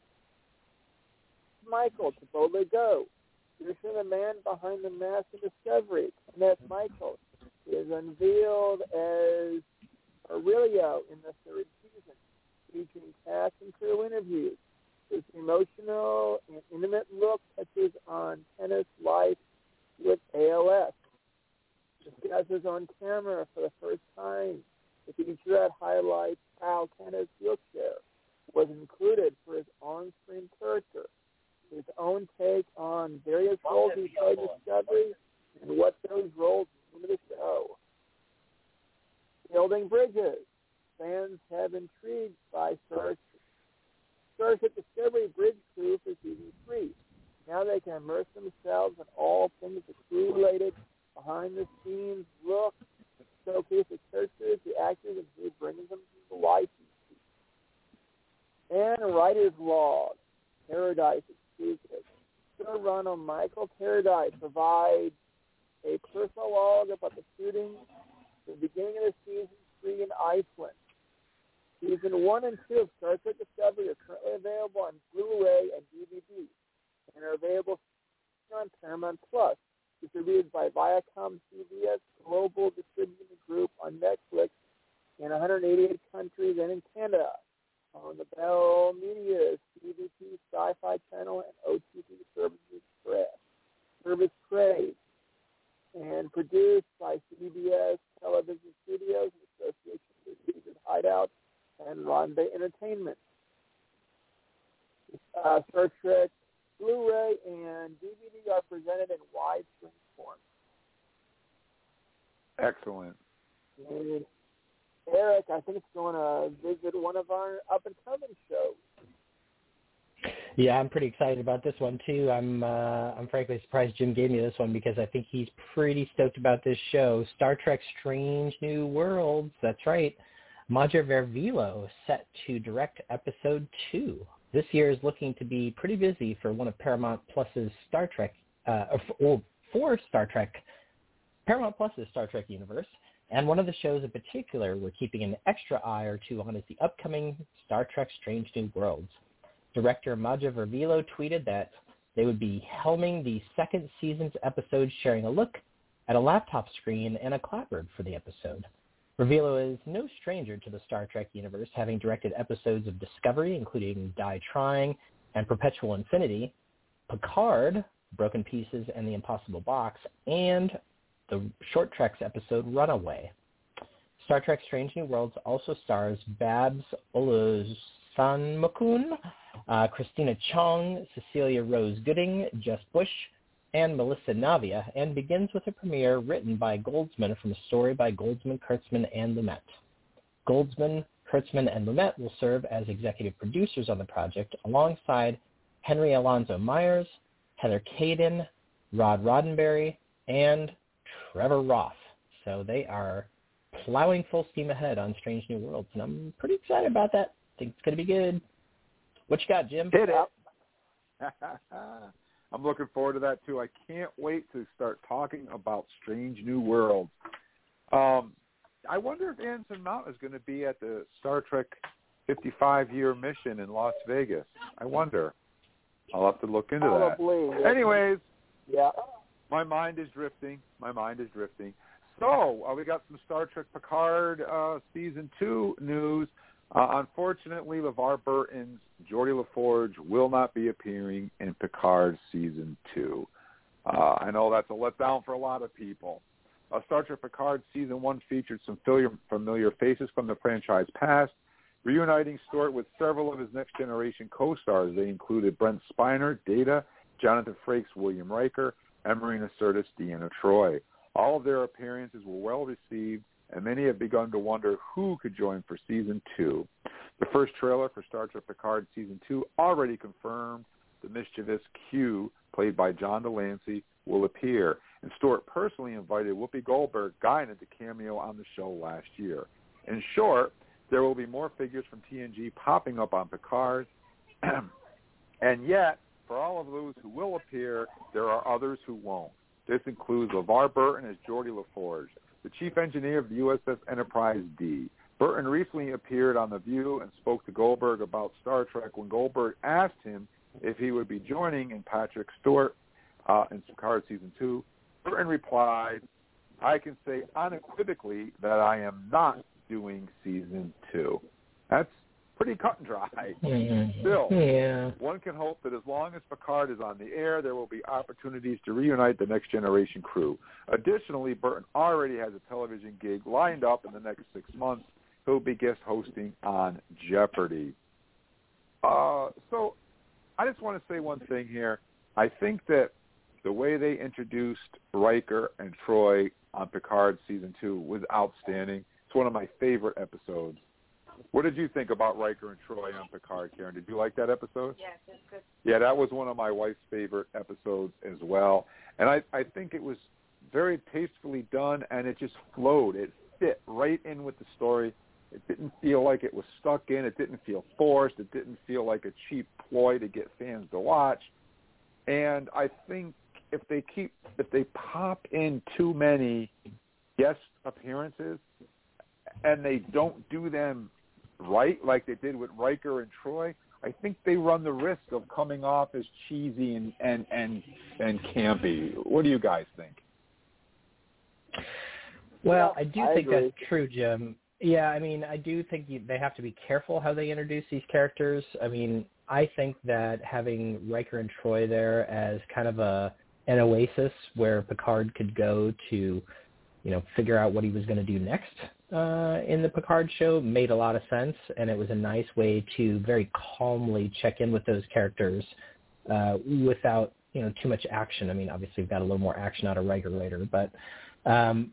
Michael to Boldly Go. Here's the man behind the mask of discovery, and that's Michael, is unveiled as Aurellio in the third season, featuring cast and crew interviews. His emotional and intimate look touches on Kenneth's life with ALS. Discusses on camera for the first time. The featurette highlights how Kenneth's wheelchair was included for his on-screen character. His own take on various roles he played in Discovery and what those roles mean to the show. Building bridges. Fans have intrigued by Star Starship Discovery bridge crew for season three. Now they can immerse themselves in all things the crew related, behind the scenes look, showcase the characters, the actors, and who brings them to life. And writer's log, Paradise exclusive. Showrunner Michelle Paradise provides a personal log about the shooting, the beginning of the season three in Iceland. Season one and two of Star Trek Discovery are currently available on Blu-ray and DVD, and are available on Paramount Plus, distributed by Viacom CBS Global Distributing Group on Netflix in 188 countries and in Canada on the Bell Media, CBC Sci-Fi Channel, and OTT Services Press. Service Praise. And produced by CBS Television Studios in association with Hideout and Ronde Entertainment. Uh, Star Trek Blu-ray and DVD are presented in widescreen form.
Excellent.
And Eric, I think it's going to visit one of our up-and-coming shows.
Yeah, I'm pretty excited about this one too. I'm uh, I'm frankly surprised Jim gave me this one because I think he's pretty stoked about this show, Star Trek: Strange New Worlds. That's right. Maja Vrvilo set to direct episode two. This year is looking to be pretty busy for one of Paramount Plus's Star Trek, uh, or for Star Trek, Paramount Plus's Star Trek universe. And one of the shows in particular we're keeping an extra eye or two on is the upcoming Star Trek Strange New Worlds. Director Maja Vrvilo tweeted that they would be helming the second season's episode sharing a look at a laptop screen and a clapboard for the episode. Vrvilo is no stranger to the Star Trek universe, having directed episodes of Discovery, including Die Trying and Perpetual Infinity, Picard, Broken Pieces and the Impossible Box, and the Short Treks episode Runaway. Star Trek Strange New Worlds also stars Babs Olusanmokun, uh, Christina Chong, Cecilia Rose Gooding, Jess Bush, and Melissa Navia, and begins with a premiere written by Goldsman from a story by Goldsman, Kurtzman, and Lumet. Goldsman, Kurtzman, and Lumet will serve as executive producers on the project alongside Henry Alonso Myers, Heather Kadin, Rod Roddenberry, and Trevor Roth. So they are plowing full steam ahead on Strange New Worlds, and I'm pretty excited about that. Think it's going to be good. What you got, Jim?
Hit it. [LAUGHS] I'm looking forward to that too. I can't wait to start talking about Strange New Worlds. Um, I wonder if Anson Mount is going to be at the Star Trek 55 year mission in Las Vegas. I wonder. I'll have to look into
Probably.
that. Anyways,
Yeah.
my mind is drifting. My mind is drifting. So uh, we got some Star Trek Picard uh, season two news. Uh, unfortunately, LeVar Burton's Geordi LaForge will not be appearing in Picard season two. Uh, I know that's a letdown for a lot of people. Uh, Star Trek Picard season one featured some familiar, familiar faces from the franchise past, reuniting Stewart with several of his next generation co-stars. They included Brent Spiner, Data, Jonathan Frakes, William Riker, and Marina Sirtis, Deanna Troi. All of their appearances were well received, and many have begun to wonder who could join for season two. The first trailer for Star Trek Picard season two already confirmed the mischievous Q, played by John de Lancie, will appear. And Stewart personally invited Whoopi Goldberg, Guinan, to cameo on the show last year. In short, there will be more figures from TNG popping up on Picard. [CLEARS THROAT] and yet, for all of those who will appear, there are others who won't. This includes LeVar Burton as Geordi LaForge, the chief engineer of the USS Enterprise D. Burton recently appeared on The View and spoke to Goldberg about Star Trek when Goldberg asked him if he would be joining in Patrick Stewart uh, in Picard Season 2. Burton replied, I can say unequivocally that I am not doing Season 2. That's pretty cut and dry. [LAUGHS] Still,
Yeah.
one can hope that as long as Picard is on the air, there will be opportunities to reunite the next generation crew. Additionally, Burton already has a television gig lined up in the next six months. He'll be guest hosting on Jeopardy. Uh, so I just want to say one thing here. I think that the way they introduced Riker and Troi on Picard season two was outstanding. It's one of my favorite episodes. What did you think about Riker and Troi on Picard, Karen? Did you like that episode?
Yes, it's good.
Yeah, that was one of my wife's favorite episodes as well. And I, I think it was very tastefully done and it just flowed. It fit right in with the story. It didn't feel like it was stuck in. It didn't feel forced. It didn't feel like a cheap ploy to get fans to watch. And I think if they keep if they pop in too many guest appearances and they don't do them right like they did with Riker and Troi, I think they run the risk of coming off as cheesy and and and and campy. What do you guys think?
Well, I do
I
think
agree.
that's true, Jim. Yeah, I mean, I do think you, they have to be careful how they introduce these characters. I mean, I think that having Riker and Troi there as kind of a an oasis where Picard could go to, you know, figure out what he was going to do next uh, in the Picard show made a lot of sense, and it was a nice way to very calmly check in with those characters uh, without you know too much action. I mean, obviously we've got a little more action out of Riker later, but um,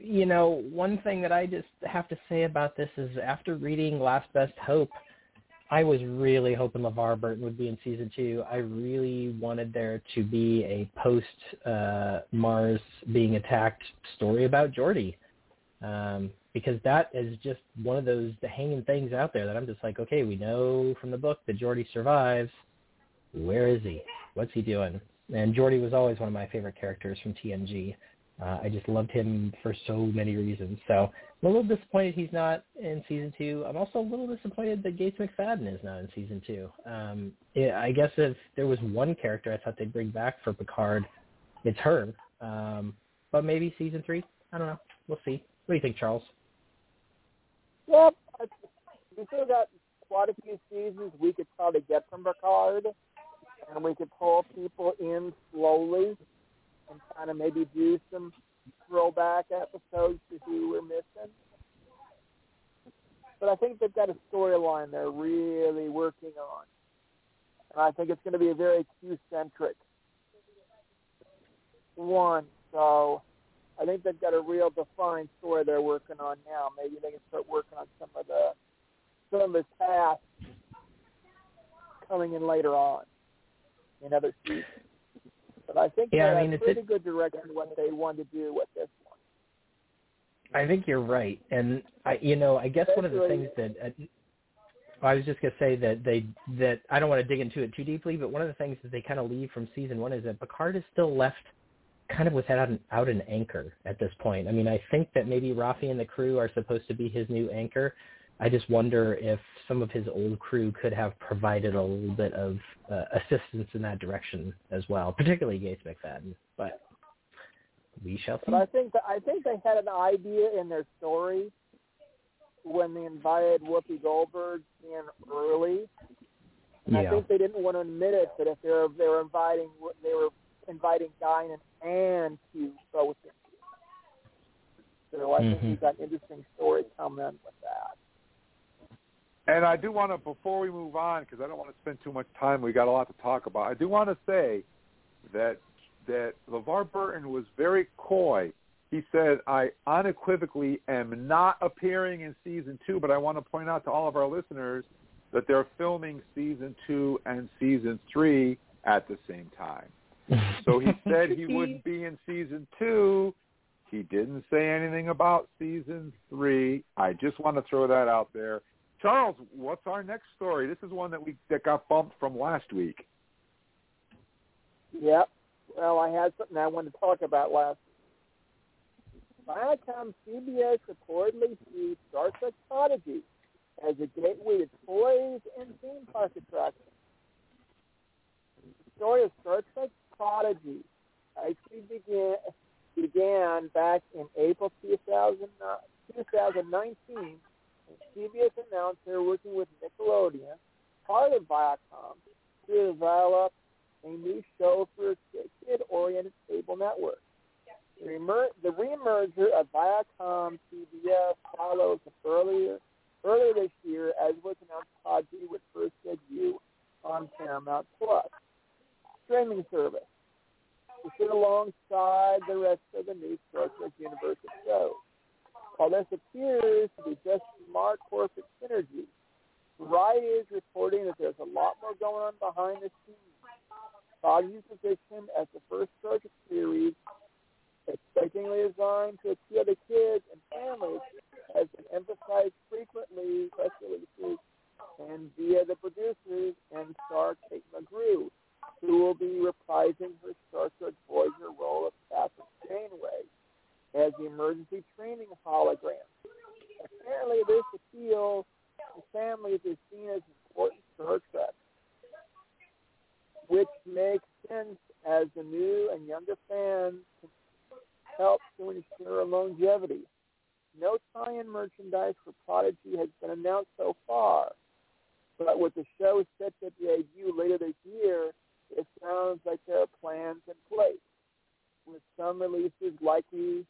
you know, one thing that I just have to say about this is after reading Last Best Hope, I was really hoping LeVar Burton would be in season two. I really wanted there to be a post uh, Mars being attacked story about Geordi. Um, because that is just one of those hanging things out there that I'm just like, okay, we know from the book that Geordi survives. Where is he? What's he doing? And Geordi was always one of my favorite characters from TNG. Uh, I just loved him for so many reasons. So I'm a little disappointed he's not in season two. I'm also a little disappointed that Gates McFadden is not in season two. Um, it, I guess if there was one character I thought they'd bring back for Picard, it's her. Um, but maybe season three. I don't know. We'll see. What do you think, Charles?
Yep. We still got quite a few seasons we could probably get from Picard, and we could pull people in slowly and kind of maybe do some throwback episodes to who we're missing. But I think they've got a storyline they're really working on. And I think it's going to be a very Q-centric one. So I think they've got a real defined story they're working on now. Maybe they can start working on some of the some of his past coming in later on in other seasons. But I think
yeah, I mean,
have pretty good direction what they want to do with this one.
I think you're right, and I, you know, I guess one of the things that uh, I was just gonna say that they that I don't want to dig into it too deeply, but one of the things that they kind of leave from season one is that Picard is still left kind of without an, out an anchor at this point. I mean, I think that maybe Raffi and the crew are supposed to be his new anchor. I just wonder if some of his old crew could have provided a little bit of uh, assistance in that direction as well, particularly Gates McFadden. But we shall see.
But I think that, I think they had an idea in their story when they invited Whoopi Goldberg in early. And
yeah.
I think they didn't want to admit it, but if they were they were inviting they were inviting Guinan and Q both in. So I
mm-hmm.
think we've got an interesting story coming with that.
And I do want to, before we move on, because I don't want to spend too much time, we got a lot to talk about. I do want to say that that LeVar Burton was very coy. He said, "I unequivocally am not appearing in season two, but I want to point out to all of our listeners that they're filming season two and season three at the same time." [LAUGHS] So he said he wouldn't be in season two. He didn't say anything about season three. I just want to throw that out there. Charles, what's our next story? This is one that we that got bumped from last week.
Yep. Well, I had something I wanted to talk about last week. Viacom CBS reportedly sees Star Trek Prodigy as a gateway to toys and theme park attractions. The story of Star Trek Prodigy actually began began back in April 2000, 2019 CBS announced they were working with Nickelodeon, part of Viacom, to develop a new show for a kid-oriented cable network. The, remer- the of Viacom CBS follows earlier earlier this year, as was announced, Prodigy would first debut on Paramount Plus. Streaming service to sit alongside the rest of the new Star Trek universe of shows. While this appears to be just smart corporate synergy, Variety is reporting that there's a lot more going on behind the scenes. Prodigy's position as the first Star Trek series, expectingly designed to appeal to kids and families, has been emphasized frequently press releases and via the producers and star Kate Mulgrew, who will be reprising her Star Trek Voyager role of Captain Janeway as the emergency training hologram. Apparently, this appeal to families is seen as important Star Trek, which makes sense as the new and younger fans help to ensure longevity. No tie-in merchandise for Prodigy has been announced so far, but with the show set to debut later this year, it sounds like there are plans in place, with some releases likely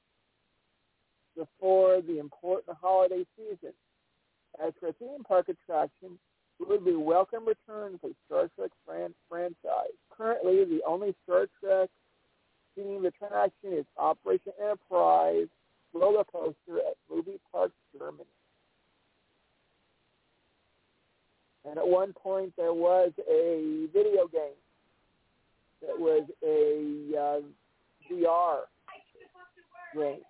before the important holiday season. As for theme park attraction, it would be welcome return for Star Trek fran- franchise. Currently, the only Star Trek themed attraction is Operation Enterprise roller coaster at Movie Park, Germany. And at one point, there was a video game that was a uh, VR game.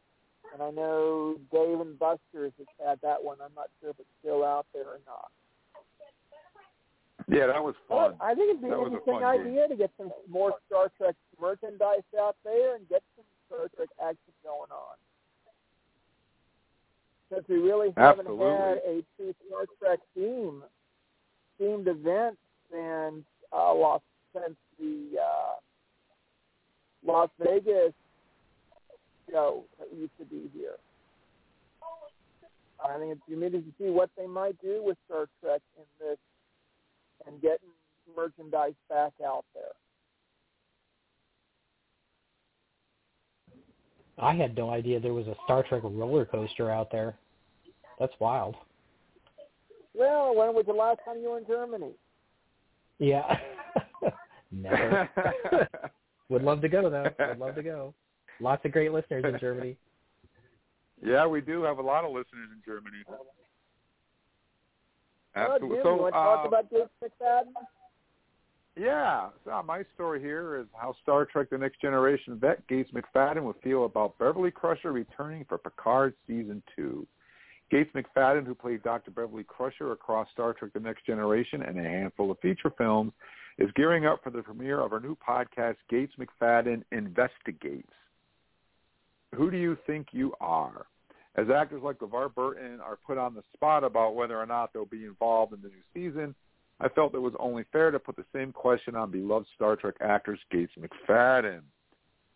And I know Dave and Buster's has had that one. I'm not sure if it's still out there or not.
Yeah, that was fun.
Well, I think it'd be
That
an interesting
fun game.
idea to get some more Star Trek merchandise out there and get some Star Trek action going on. Since we really haven't
Absolutely.
had a true Star Trek theme themed event since uh, Las since the uh, Las Vegas show that used to be here. I think it's committed to see what they might do with Star Trek in this and getting merchandise back out there.
I had no idea there was a Star Trek roller coaster out there. That's wild.
Well, when was the last time you were in Germany?
Yeah. [LAUGHS] Never. [LAUGHS] Would love to go though. Would love to go. Lots of great listeners in Germany.
yeah, we do have a lot of listeners in Germany.
Oh,
Absolutely.
Jim,
so,
you want to
uh,
talk about Gates McFadden?
Yeah, so my story here is how Star Trek The Next Generation vet Gates McFadden would feel about Beverly Crusher returning for Picard Season 2. Gates McFadden, who played Dr. Beverly Crusher across Star Trek The Next Generation and a handful of feature films, is gearing up for the premiere of our new podcast, Gates McFadden Investigates. Who do you think you are? As actors like LeVar Burton are put on the spot about whether or not they'll be involved in the new season, I felt it was only fair to put the same question on beloved Star Trek actress Gates McFadden.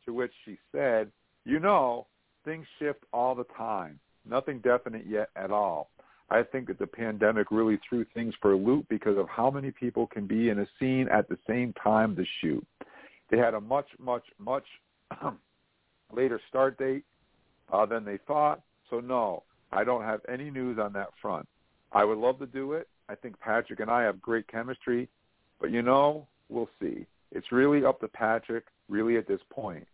To which she said, you know, things shift all the time. Nothing definite yet at all. I think that the pandemic really threw things for a loop because of how many people can be in a scene at the same time to shoot. They had a much, much, much [CLEARS THROAT] later start date uh, than they thought. So no, I don't have any news on that front. I would love to do it. I think Patrick and I have great chemistry, but you know, we'll see. It's really up to Patrick, really at this point.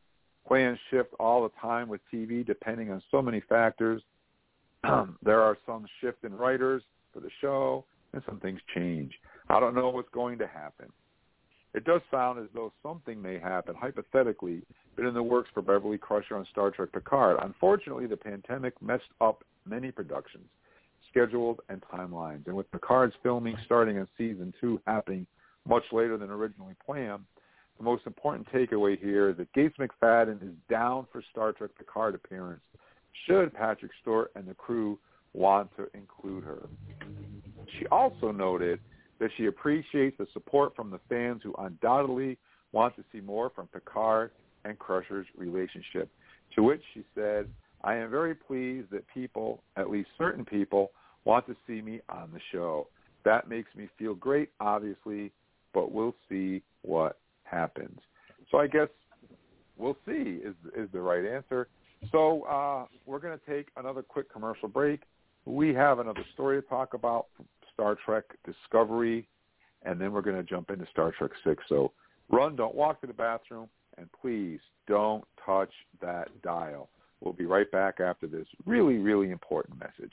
Plans shift all the time with TV depending on so many factors. [CLEARS THROAT] there are some shift in writers for the show, and some things change. I don't know what's going to happen. It does sound as though something may happen, hypothetically, been in the works for Beverly Crusher on Star Trek Picard. Unfortunately, the pandemic messed up many productions, schedules, and timelines. And with Picard's filming starting in season two happening much later than originally planned, the most important takeaway here is that Gates McFadden is down for Star Trek Picard appearance should Patrick Stewart and the crew want to include her. She also noted that she appreciates the support from the fans who undoubtedly want to see more from Picard and Crusher's relationship, to which she said, I am very pleased that people, at least certain people, want to see me on the show. That makes me feel great, obviously, but we'll see what happens. So I guess we'll see is is the right answer. So uh, we're going to take another quick commercial break. We have another story to talk about, Star Trek Discovery, and then we're going to jump into Star Trek 6. So run, don't walk to the bathroom, and please don't touch that dial. We'll be right back after this really, really important message.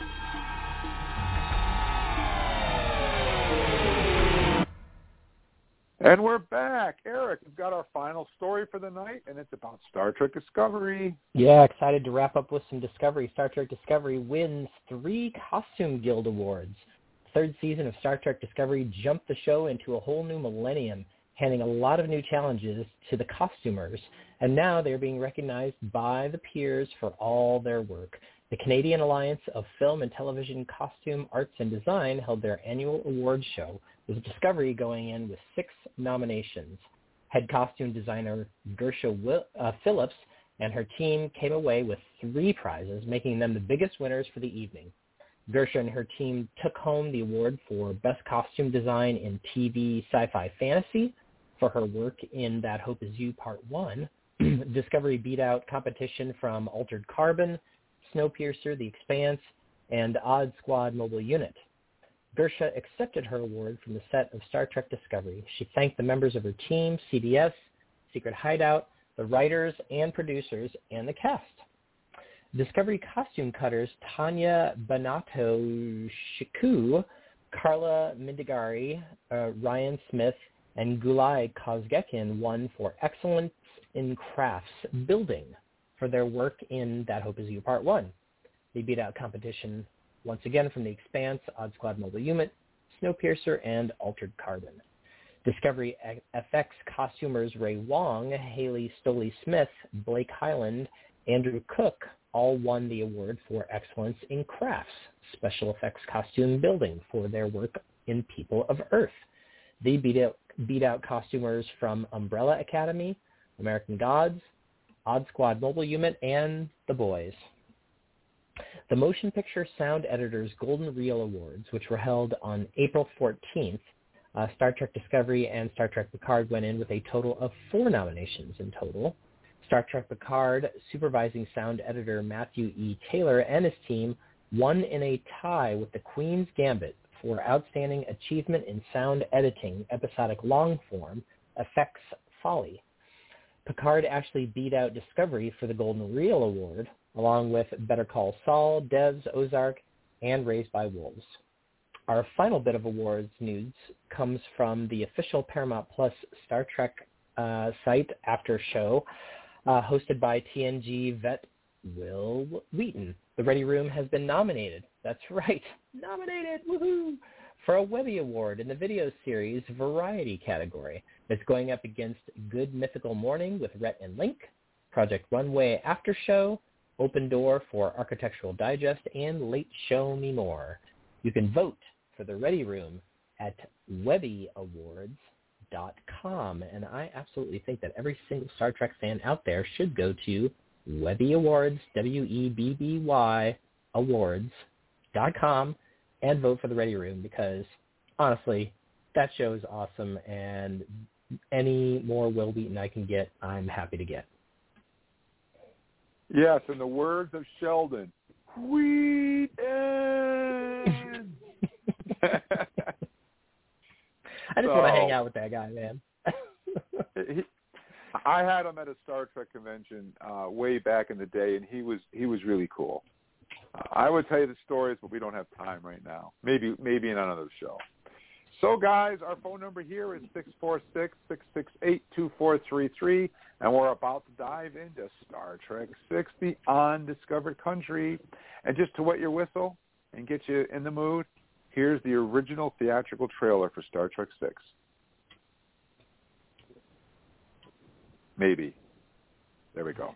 And we're back. Eric, we've got our final story for the night, and it's about Star Trek Discovery.
Yeah, excited to wrap up with some Discovery. Star Trek Discovery wins three Costume Guild Awards. Third season of Star Trek Discovery jumped the show into a whole new millennium. handing a lot of new challenges to the costumers, and now they're being recognized by the peers for all their work. The Canadian Alliance of Film and Television Costume Arts and Design held their annual awards show, with Discovery going in with six nominations. Head costume designer Gersha Will- uh, Phillips and her team came away with three prizes, making them the biggest winners for the evening. Gersha and her team took home the award for Best Costume Design in TV Sci-Fi Fantasy for her work in That Hope Is You Part 1. [CLEARS THROAT] Discovery beat out competition from Altered Carbon, Snowpiercer, The Expanse, and Odd Squad Mobile Unit. Gersha accepted her award from the set of Star Trek Discovery. She thanked the members of her team, CBS, Secret Hideout, the writers and producers, and the cast. Discovery costume cutters Tanya Banato Shiku, Carla Mindigari, uh, Ryan Smith, and Gulai Kozgekin won for excellence in crafts building for their work in That Hope Is You Part 1. They beat out competition once again from The Expanse, Odd Squad Mobile Unit, Snowpiercer, and Altered Carbon. Discovery FX costumers Ray Wong, Haley Stoley Smith, Blake Highland, Andrew Cook all won the award for excellence in crafts, special effects costume building for their work in People of Earth. They beat out, beat out costumers from Umbrella Academy, American Gods, Odd Squad Mobile Unit, and The Boys. The Motion Picture Sound Editors Golden Reel Awards, which were held on April 14th, uh, Star Trek Discovery and Star Trek Picard went in with a total of four nominations in total. Star Trek Picard supervising sound editor Matthew E. Taylor and his team won in a tie with The Queen's Gambit for Outstanding Achievement in Sound Editing Episodic Long Form, Effects Foley. Picard actually beat out Discovery for the Golden Reel Award, along with Better Call Saul, Devs, Ozark, and Raised by Wolves. Our final bit of awards news comes from the official Paramount Plus Star Trek uh, site after show, uh, hosted by TNG vet Wil Wheaton. The Ready Room has been nominated. That's right, [LAUGHS] nominated, woohoo, for a Webby Award in the video series variety category. It's going up against Good Mythical Morning with Rhett and Link, Project Runway After Show, Open Door for Architectural Digest, and Late Show Me More. You can vote for the Ready Room at webbyawards.com. And I absolutely think that every single Star Trek fan out there should go to Webby Awards, W-E-B-B-Y, awards.com, and vote for the Ready Room because, honestly, that show is awesome, and any more Wil Wheaton I can get, I'm happy to get.
Yes, in the words of Sheldon, Wheaton. [LAUGHS]
I just so, want to hang out with that guy, man. [LAUGHS]
he, I had him at a Star Trek convention uh, way back in the day, and he was he was really cool. Uh, I would tell you the stories, but we don't have time right now. Maybe maybe in another show. So, guys, our phone number here is six four six six six eight two four three three, and we're about to dive into Star Trek Six: The Undiscovered Country. And just to wet your whistle and get you in the mood, here's the original theatrical trailer for Star Trek Six. Maybe. There we go.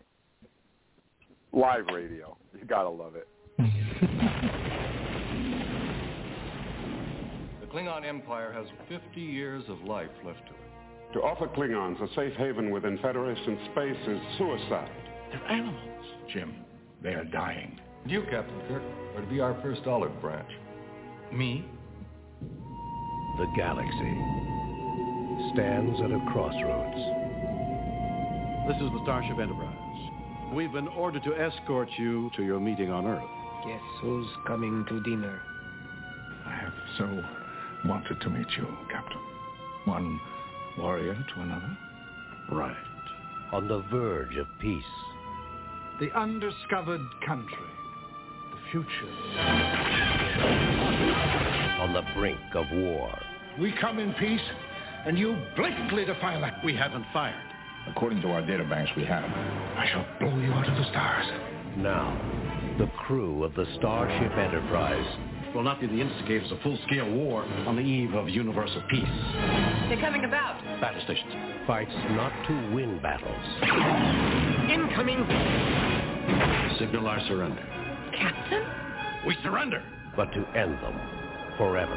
Live radio. You gotta love it. [LAUGHS]
the Klingon Empire has 50 years of life left to it.
To offer Klingons a safe haven within Federation space is suicide.
They're animals, Jim. They are dying.
You, Captain Kirk, are to be our first olive branch.
Me?
The galaxy stands at a crossroads.
This is the Starship Enterprise. We've been ordered to escort you to your meeting on Earth.
Guess who's coming to dinner?
I have so wanted to meet you, Captain. One warrior to another.
Right. On the verge of peace.
The undiscovered country. The future.
On the brink of war.
We come in peace, and you blatantly defy that.
We haven't fired.
According to our databanks we have.
I shall blow you out of the stars.
Now, the crew of the Starship Enterprise
will not be the instigators of full-scale war on the eve of universal peace.
They're coming about.
Battle stations.
Fights not to win battles.
Incoming!
Signal our surrender.
Captain?
We surrender!
But to end them forever.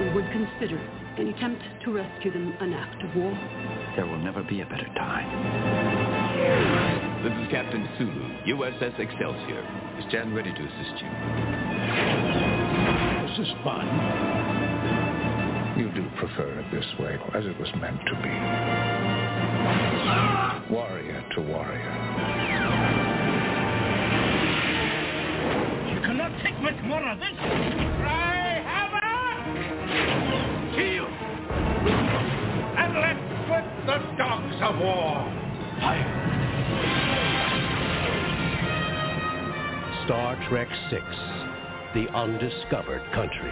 We would consider an attempt to rescue them an act of war.
There will never be a better time.
This is Captain Sulu, USS Excelsior. We stand ready to assist you.
This is fun.
You do prefer it this way, as it was meant to be. Warrior to warrior.
You cannot take much more of this. Cry havoc! Kill! And let's whip the dogs of war. Fire!
Star Trek VI, The Undiscovered Country.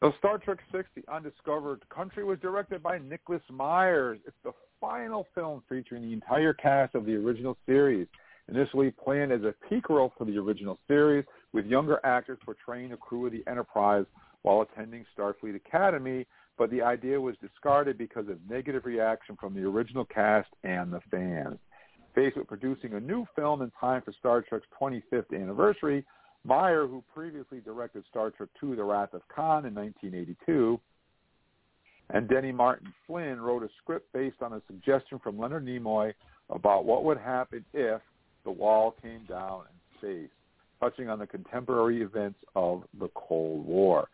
So Star Trek VI, The Undiscovered Country was directed by Nicholas Myers. It's the final film featuring the entire cast of the original series. Initially planned as a prequel for the original series, with younger actors portraying the crew of the Enterprise while attending Starfleet Academy, but the idea was discarded because of negative reaction from the original cast and the fans. Faced with producing a new film in time for Star Trek's 25th anniversary, Meyer, who previously directed Star Trek II, The Wrath of Khan in 1982, and Denny Martin Flinn wrote a script based on a suggestion from Leonard Nimoy about what would happen if the wall came down in space, touching on the contemporary events of the Cold War.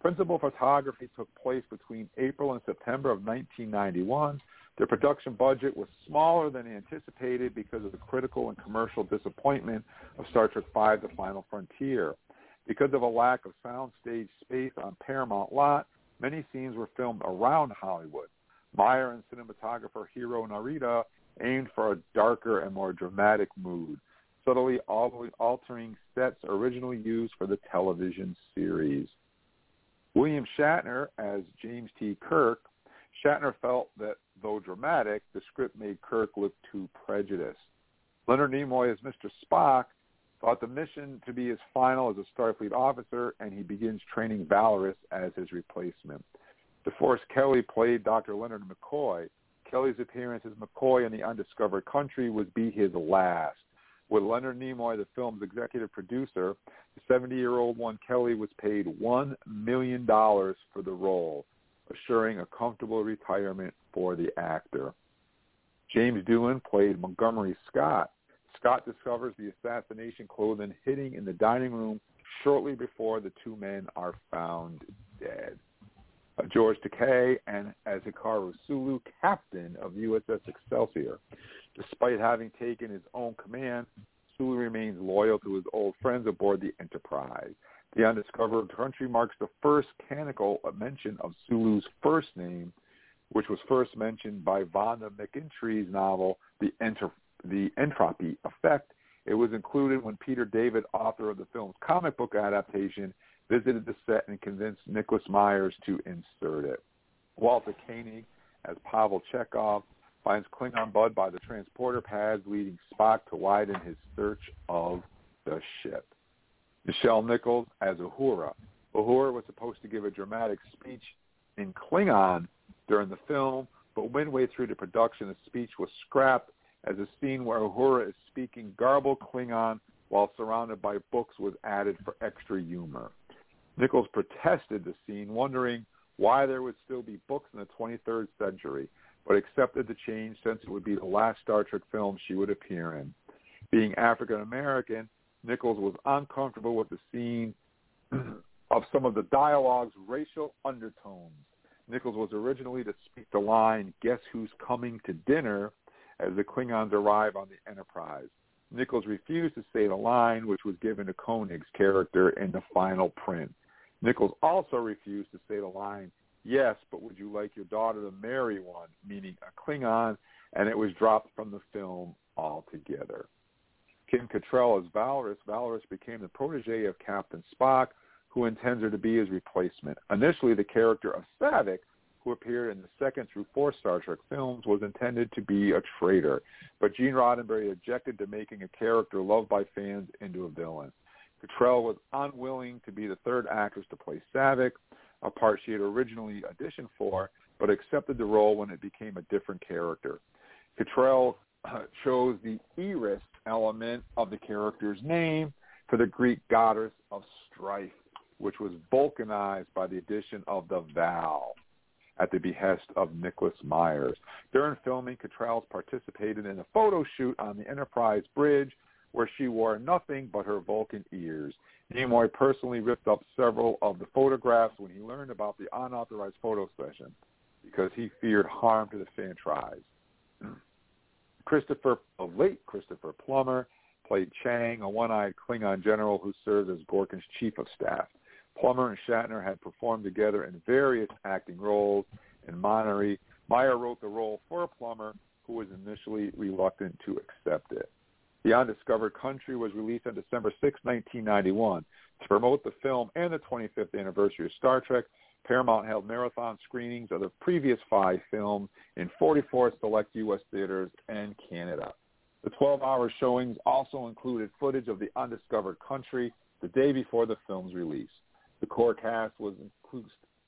Principal photography took place between April and September of 1991. The production budget was smaller than anticipated because of the critical and commercial disappointment of Star Trek V, The Final Frontier. Because of a lack of soundstage space on Paramount Lot, many scenes were filmed around Hollywood. Meyer and cinematographer Hiro Narita aimed for a darker and more dramatic mood, subtly altering sets originally used for the television series. William Shatner as James T. Kirk, Shatner felt that, though dramatic, the script made Kirk look too prejudiced. Leonard Nimoy as Mr. Spock thought the mission to be as final as a Starfleet officer, and he begins training Valeris as his replacement. DeForest Kelley played Dr. Leonard McCoy. Kelley's appearance as McCoy in The Undiscovered Country would be his last. With Leonard Nimoy, the film's executive producer, the 70-year-old one Kelley was paid $1 million for the role, assuring a comfortable retirement for the actor. James Doohan played Montgomery Scott. Scott discovers the assassination clothing hiding in the dining room shortly before the two men are found dead. Uh, George Takei and as Sulu, captain of USS Excelsior. Despite having taken his own command, Sulu remains loyal to his old friends aboard the Enterprise. The Undiscovered Country marks the first canonical mention of Sulu's first name, which was first mentioned by Vonda McIntyre's novel, The, Enter- the Entropy Effect. It was included when Peter David, author of the film's comic book adaptation, visited the set and convinced Nicholas Myers to insert it. Walter Koenig, as Pavel Chekov, finds Klingon Bud by the transporter pads, leading Spock to widen his search of the ship. Nichelle Nichols as Uhura. Uhura was supposed to give a dramatic speech in Klingon during the film, but midway through the production, the speech was scrapped as a scene where Uhura is speaking garbled Klingon while surrounded by books was added for extra humor. Nichols protested the scene, wondering why there would still be books in the 23rd century, but accepted the change since it would be the last Star Trek film she would appear in. Being African American, Nichols was uncomfortable with the scene [CLEARS THROAT] of some of the dialogue's racial undertones. Nichols was originally to speak the line, Guess Who's Coming to Dinner, as the Klingons arrive on the Enterprise. Nichols refused to say the line, which was given to Koenig's character in the final print. Nichols also refused to say the line, yes, but would you like your daughter to marry one, meaning a Klingon, and it was dropped from the film altogether. Kim Cattrall as Valeris. Valeris became the protege of Captain Spock, who intends her to be his replacement. Initially, the character of Saavik, who appeared in the second through fourth Star Trek films, was intended to be a traitor, but Gene Roddenberry objected to making a character loved by fans into a villain. Cattrall was unwilling to be the third actress to play Saavik, a part she had originally auditioned for, but accepted the role when it became a different character. Cattrall uh, chose the Eris element of the character's name for the Greek goddess of strife, which was vulcanized by the addition of the vowel at the behest of Nicholas Myers. During filming, Cattrall participated in a photo shoot on the Enterprise bridge where she wore nothing but her Vulcan ears. Nimoy personally ripped up several of the photographs when he learned about the unauthorized photo session because he feared harm to the fan. [CLEARS THROAT] Christopher, the late Christopher Plummer, played Chang, a one-eyed Klingon general who served as Gorkon's chief of staff. Plummer and Shatner had performed together in various acting roles in Monterey. Meyer wrote the role for Plummer, who was initially reluctant to accept it. The Undiscovered Country was released on December 6, 1991. To promote the film and the 25th anniversary of Star Trek, Paramount held marathon screenings of the previous five films in 44 select U.S. theaters and Canada. The 12-hour showings also included footage of the undiscovered country the day before the film's release. The core cast was,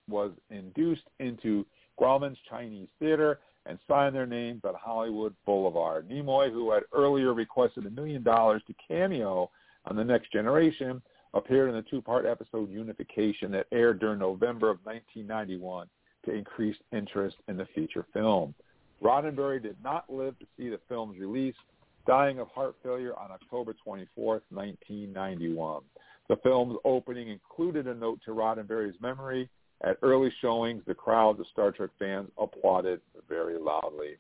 was induced into Grauman's Chinese Theater and signed their names on Hollywood Boulevard. Nimoy, who had earlier requested a million dollars to cameo on The Next Generation, appeared in the two-part episode Unification that aired during November of 1991 to increase interest in the feature film. Roddenberry did not live to see the film's release, dying of heart failure on October 24, 1991. The film's opening included a note to Roddenberry's memory. At early showings, the crowds of Star Trek fans applauded very loudly.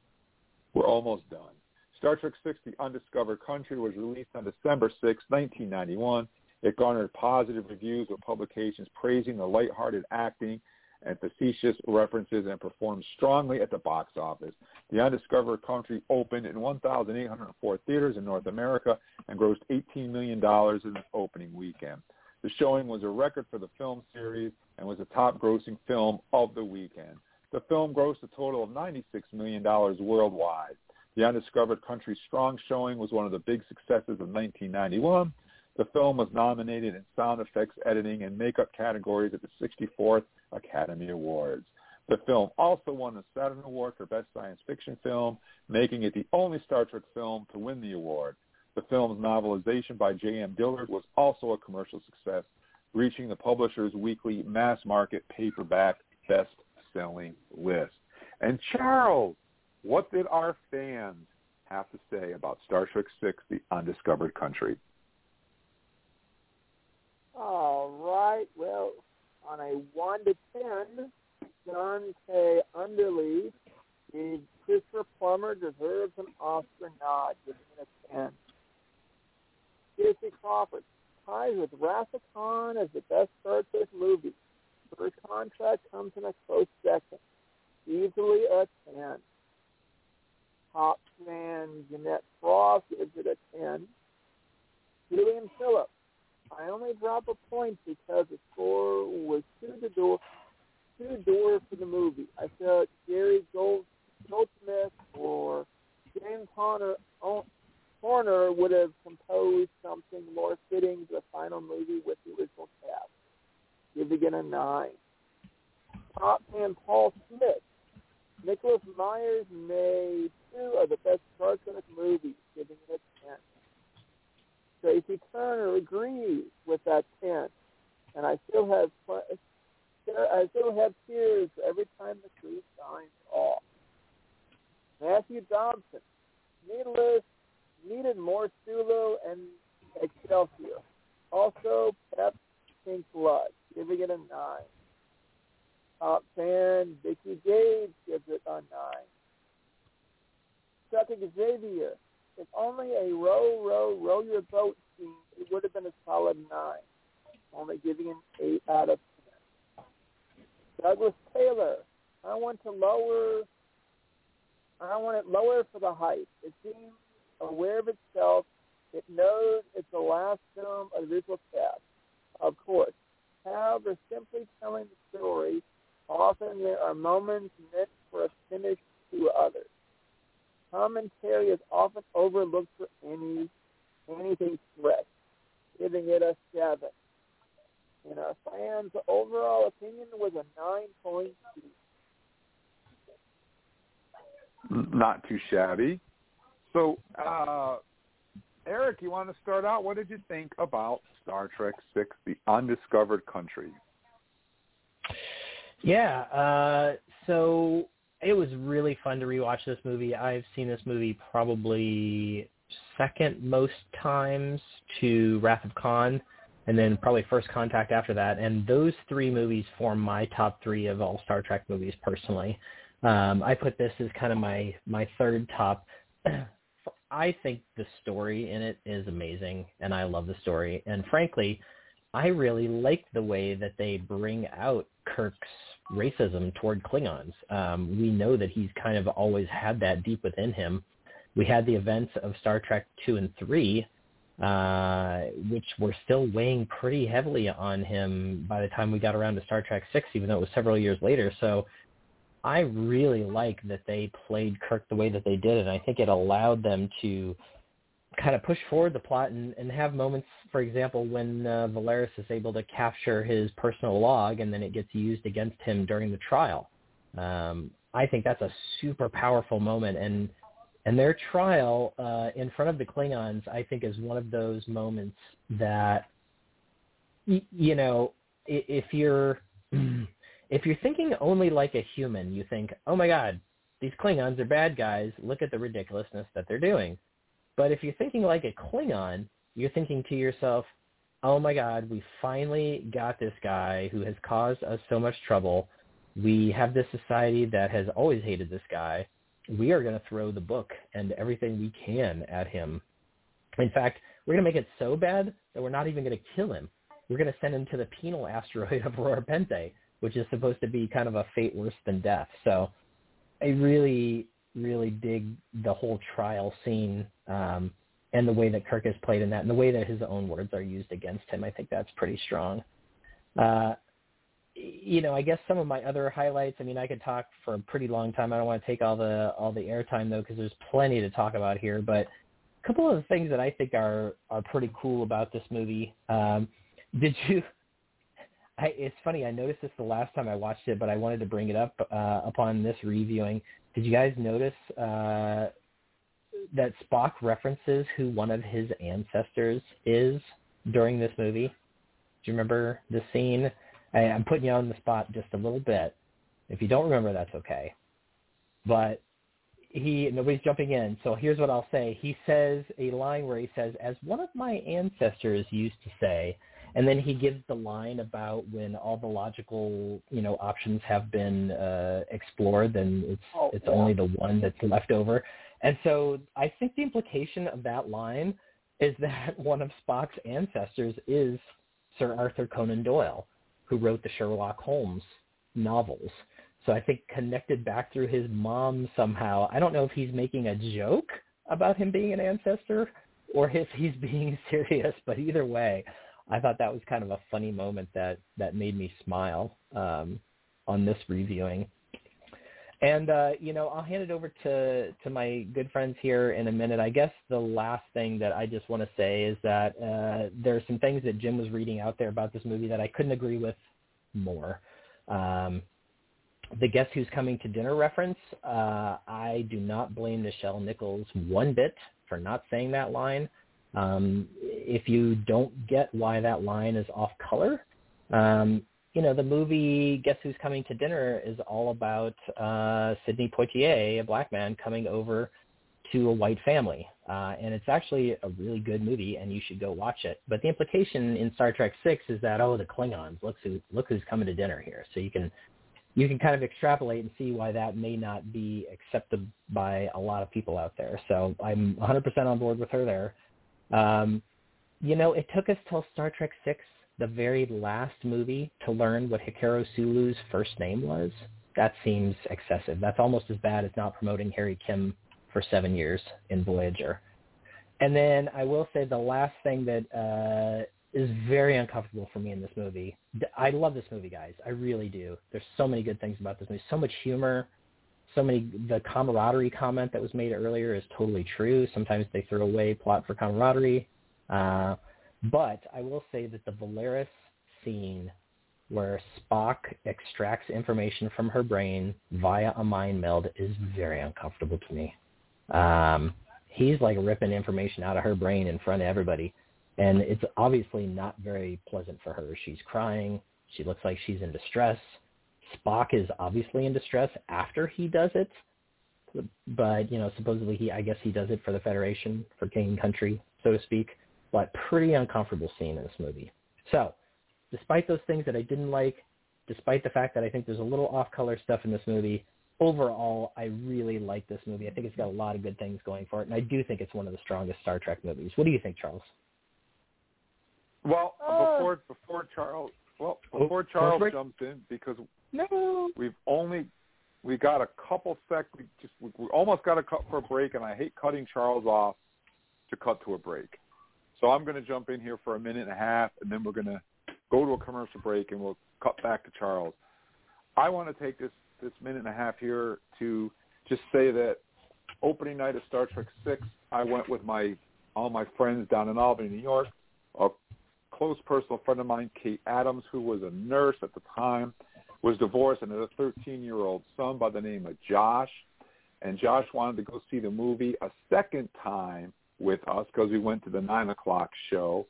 We're almost done. Star Trek VI, The Undiscovered Country was released on December 6, 1991. It garnered positive reviews with publications praising the lighthearted acting and facetious references and performed strongly at the box office. The Undiscovered Country opened in 1,804 theaters in North America and grossed $18 million in its opening weekend. The showing was a record for the film series and was the top-grossing film of the weekend. The film grossed a total of $96 million worldwide. The Undiscovered Country's strong showing was one of the big successes of 1991. The film was nominated in sound effects, editing, and makeup categories at the 64th Academy Awards. The film also won the Saturn Award for Best Science Fiction Film, making it the only Star Trek film to win the award. The film's novelization by J.M. Dillard was also a commercial success, reaching the publisher's weekly mass market paperback best-selling list. And Charles, what did our fans have to say about Star Trek VI, The Undiscovered Country?
All right. Well, on a 1 to 10, John K. Underly gave Christopher Plummer deserves an Oscar nod, giving it a 10. Casey Crawford ties with Khan as the best Star Trek movie. First Contact comes in a close second. Easily a 10. Top fan Jeanette Frost gives it a 10. Julian Phillips I only drop a point because the score was too the door, too door for the movie. I felt Gary Gold, Goldsmith or James Horner, oh, Horner would have composed something more fitting to the final movie with the original cast. Giving it a nine. Top man Paul Smith. Nicholas Myers made two of the best Star Trek movies, giving it a ten. Tracy Turner agrees with that 10. And I still have I still have tears every time the crew signs off. Matthew Dobson, needless, needed more Sulu and Excelsior. Also, Pep Pink Blood, giving it a 9. Top fan, Vicky Gage gives it a 9. Chuck Xavier, if only a row, row, row your boat scene, it would have been a solid nine. Only giving an eight out of ten. Douglas Taylor, I want to lower. I want it lower for the hype. It seems aware of itself. It knows it's the last film of the visual cast. Of course, however, simply telling the story Often there are moments meant for a finish to others. Commentary is often overlooked for any anything fresh, giving it a seven. And our fans' overall opinion was a nine point two.
Not too shabby. So, uh, Eric, you want to start out? What did you think about Star Trek Six: The Undiscovered Country?
Yeah, uh, so it was really fun to rewatch this movie. I've seen this movie probably second most times to Wrath of Khan, and then probably First Contact after that. And those three movies form my top three of all Star Trek movies personally. Um, I put this as kind of my my third top. [CLEARS THROAT] I think the story in it is amazing, and I love the story. And frankly, I really like the way that they bring out Kirk's racism toward Klingons. Um, we know that he's kind of always had that deep within him. We had the events of Star Trek two and three, uh, which were still weighing pretty heavily on him by the time we got around to Star Trek six, even though it was several years later. So I really like that they played Kirk the way that they did, and I think it allowed them to kind of push forward the plot and, and have moments, for example, when uh, Valeris is able to capture his personal log and then it gets used against him during the trial. Um, I think that's a super powerful moment, and and their trial uh, in front of the Klingons, I think, is one of those moments that, y- you know, if you're [CLEARS THROAT] if you're thinking only like a human, you think, oh my God, these Klingons are bad guys. Look at the ridiculousness that they're doing. But if you're thinking like a Klingon, you're thinking to yourself, oh my God, we finally got this guy who has caused us so much trouble. We have this society that has always hated this guy. We are going to throw the book and everything we can at him. In fact, we're going to make it so bad that we're not even going to kill him. We're going to send him to the penal asteroid [LAUGHS] of Rura Penthe which is supposed to be kind of a fate worse than death. So I really, really dig the whole trial scene um, and the way that Kirk is played in that and the way that his own words are used against him. I think that's pretty strong. Uh, you know, I guess some of my other highlights. I mean, I could talk for a pretty long time. I don't want to take all the all the airtime though, because there's plenty to talk about here. But a couple of the things that I think are are pretty cool about this movie. Um, [LAUGHS] did you I, it's funny. I noticed this the last time I watched it, but I wanted to bring it up uh, upon this reviewing. Did you guys notice uh, that Spock references who one of his ancestors is during this movie? Do you remember the scene? I, I'm putting you on the spot just a little bit. If you don't remember, that's okay. But he nobody's jumping in. So here's what I'll say. He says a line where he says, "As one of my ancestors used to say." And then he gives the line about when all the logical you know options have been uh, explored, then it's oh, it's yeah. only the one that's left over. And so I think the implication of that line is [LAUGHS] that one of Spock's ancestors is Sir Arthur Conan Doyle, who wrote the Sherlock Holmes novels. So I think connected back through his mom somehow. I don't know if he's making a joke about him being an ancestor or if he's [LAUGHS] being serious, but either way, I thought that was kind of a funny moment that that made me smile um, on this reviewing. And uh, you know, I'll hand it over to to my good friends here in a minute. I guess the last thing that I just want to say is that uh, there are some things that Jim was reading out there about this movie that I couldn't agree with more. Um, the Guess Who's Coming to Dinner reference, uh, I do not blame Nichelle Nichols one bit for not saying that line. Um, if you don't get why that line is off color, um, you know, the movie Guess Who's Coming to Dinner is all about uh, Sidney Poitier, a black man, coming over to a white family. Uh, and it's actually a really good movie, and you should go watch it. But the implication in Star Trek Six is that oh, the Klingons, look who look who's coming to dinner here. So you can you can kind of extrapolate and see why that may not be accepted by a lot of people out there. So I'm 100% on board with her there. Um, you know, it took us till Star Trek Six, the very last movie, to learn what Hikaru Sulu's first name was. That seems excessive. That's almost as bad as not promoting Harry Kim for seven years in Voyager. And then I will say the last thing that uh, is very uncomfortable for me in this movie. I love this movie, guys. I really do. There's so many good things about this movie. So much humor. So many. The camaraderie comment that was made earlier is totally true. Sometimes they throw away plot for camaraderie. Uh, but I will say that the Valeris scene where Spock extracts information from her brain via a mind meld is very uncomfortable to me. Um, he's like ripping information out of her brain in front of everybody. And it's obviously not very pleasant for her. She's crying. She looks like she's in distress. Spock is obviously in distress after he does it. But, you know, supposedly he, I guess he does it for the Federation, for King and Country, so to speak. But pretty uncomfortable scene in this movie. So, despite those things that I didn't like, despite the fact that I think there's a little off-color stuff in this movie, overall, I really like this movie. I think it's got a lot of good things going for it, and I do think it's one of the strongest Star Trek movies. What do you think, Charles?
Well, oh. before before Charles, well oh, before Charles jumps in, because
no,
we've only we got a couple sec. We just we, we almost got a cut for a break, and I hate cutting Charles off to cut to a break. So I'm going to jump in here for a minute and a half, and then we're going to go to a commercial break, and we'll cut back to Charles. I want to take this this minute and a half here to just say that opening night of Star Trek Six, I went with my all my friends down in Albany, New York. A close personal friend of mine, Kate Adams, who was a nurse at the time, was divorced and had a 13-year-old son by the name of Josh. And Josh wanted to go see the movie a second time with us because we went to the nine o'clock show.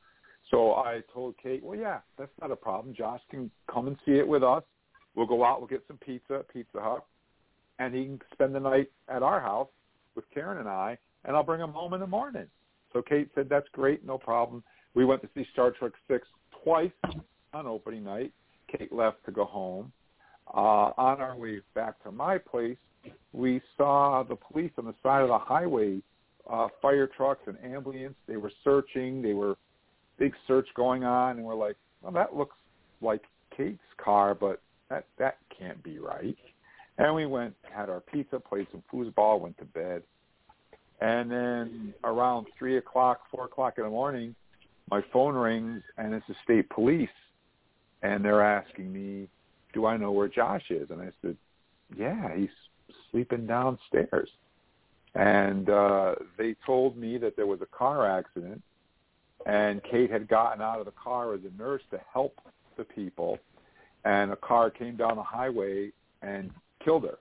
So I told Kate, well, yeah, that's not a problem. Josh can come and see it with us. We'll go out. We'll get some pizza at Pizza Hut, and he can spend the night at our house with Karen and I, and I'll bring him home in the morning. So Kate said, that's great, no problem. We went to see Star Trek Six twice on opening night. Kate left to go home. Uh, on our way back to my place, we saw the police on the side of the highway, uh, fire trucks and ambulance. They were searching. They were big search going on, and we're like, well, that looks like Kate's car, but that that can't be right. And we went, had our pizza, played some foosball, went to bed. And then around three o'clock, four o'clock in the morning, my phone rings and it's the state police and they're asking me, do I know where Josh is? And I said, yeah, he's sleeping downstairs. And uh, they told me that there was a car accident and Kate had gotten out of the car as a nurse to help the people and a car came down the highway and killed her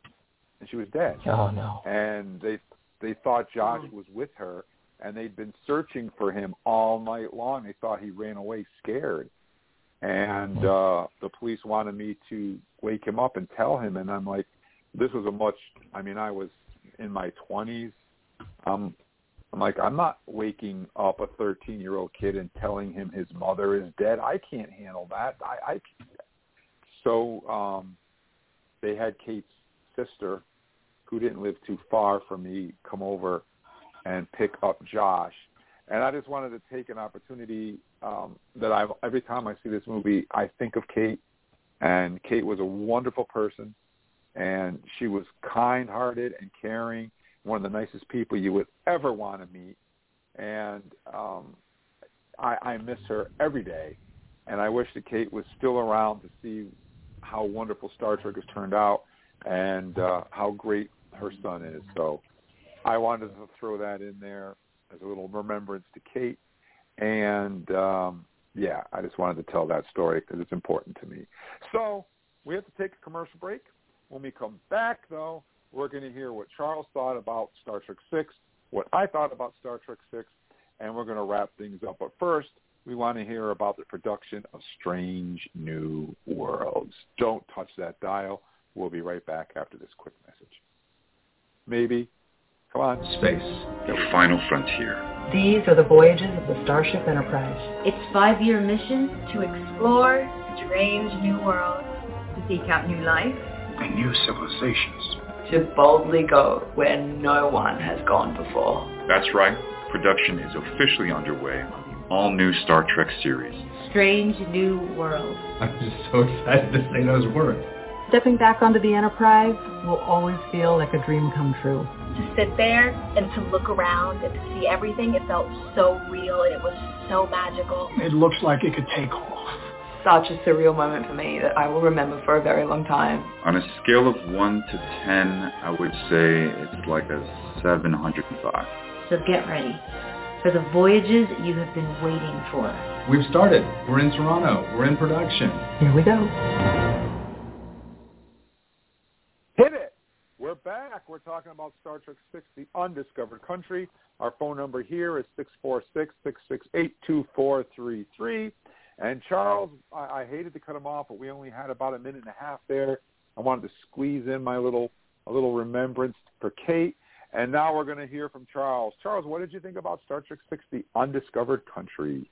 and she was dead.
Oh no.
And they they thought Josh was with her and they'd been searching for him all night long. They thought he ran away scared. And uh the police wanted me to wake him up and tell him and I'm like this was a much I mean I was in my 20s. Um I'm like I'm not waking up a 13-year-old kid and telling him his mother is dead. I can't handle that. I I so um they had Kate's sister who didn't live too far from me come over and pick up Josh. And I just wanted to take an opportunity um, that I've every time I see this movie, I think of Kate, and Kate was a wonderful person, and she was kind-hearted and caring, one of the nicest people you would ever want to meet, and um, I, I miss her every day, and I wish that Kate was still around to see how wonderful Star Trek has turned out and uh, how great her son is. So I wanted to throw that in there as a little remembrance to Kate. And um, yeah, I just wanted to tell that story because it's important to me. So we have to take a commercial break. When we come back, though, we're going to hear what Charles thought about Star Trek 6, what I thought about Star Trek 6, and we're going to wrap things up. But first, we want to hear about the production of Strange New Worlds. Don't touch that dial. We'll be right back after this quick message. Maybe. Come on.
Space, the final frontier.
These are the voyages of the Starship Enterprise.
Its five-year mission to explore strange new worlds, to seek out new life
and new civilizations.
To boldly go where no one has gone before.
That's right. Production is officially underway on the all-new Star Trek series.
Strange New Worlds.
I'm just so excited to say those words.
Stepping back onto the Enterprise will always feel like a dream come true.
To sit there and to look around and to see everything, it felt so real and it was so magical.
It looks like it could take off.
Such a surreal moment for me that I will remember for a very long time.
On a scale of 1 to 10, I would say it's like a 705.
So get ready for the voyages you have been waiting for.
We've started. We're in Toronto. We're in production.
Here we go.
Hit it! We're back. We're talking about Star Trek 6, The Undiscovered Country. Our phone number here is 646-668-2433. And Charles, I, I hated to cut him off, but we only had about a minute and a half there. I wanted to squeeze in my little a little remembrance for Kate. And now we're going to hear from Charles. Charles, what did you think about Star Trek 6, The Undiscovered Country?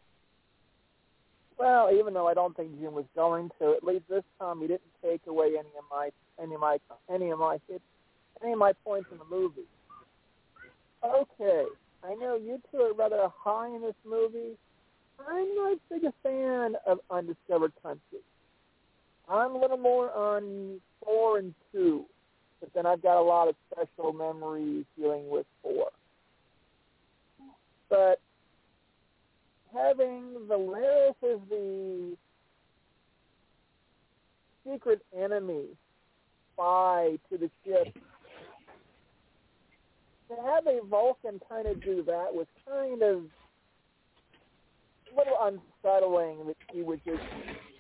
Well, even though I don't think Jim was going to, at least this time he didn't take away any of my any of my any of my hits, any of my points in the movie. Okay, I know you two are rather high in this movie. I'm not as big a fan of Undiscovered Country. I'm a little more on four and two, but then I've got a lot of special memories dealing with four. But having Valeris as the secret enemy spy to the ship, to have a Vulcan kind of do that was kind of a little unsettling that she would just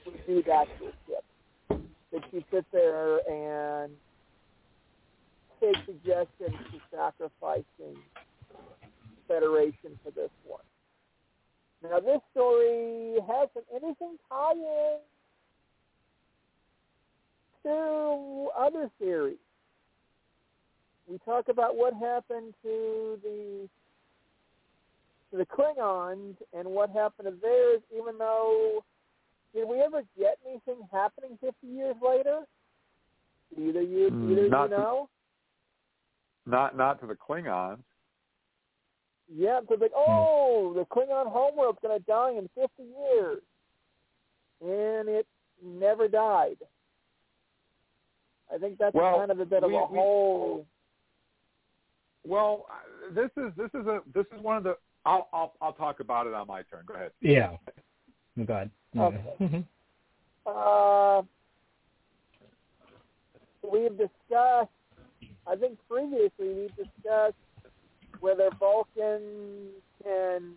would do that to a ship. That she sit there and take suggestions to sacrificing Federation for this one. Now this story has some interesting tie-ins to other theories. We talk about what happened to the to the Klingons and what happened to theirs, even though did we ever get anything happening 50 years later? Either you,
Mm,
either
not
you
to-
know.
Not not to the Klingons.
Yeah, it's like, oh, the Klingon homeworld's going to die in 50 years. And it never died. I think that's
Well,
kind of a bit of
we-
a
we-
whole...
Well, uh, this is this is a this is one of the. I'll I'll I'll talk about it on my turn. Go ahead.
Yeah. Oh, God.
Okay. [LAUGHS] Uh, we've discussed, I think previously we've discussed whether Vulcan can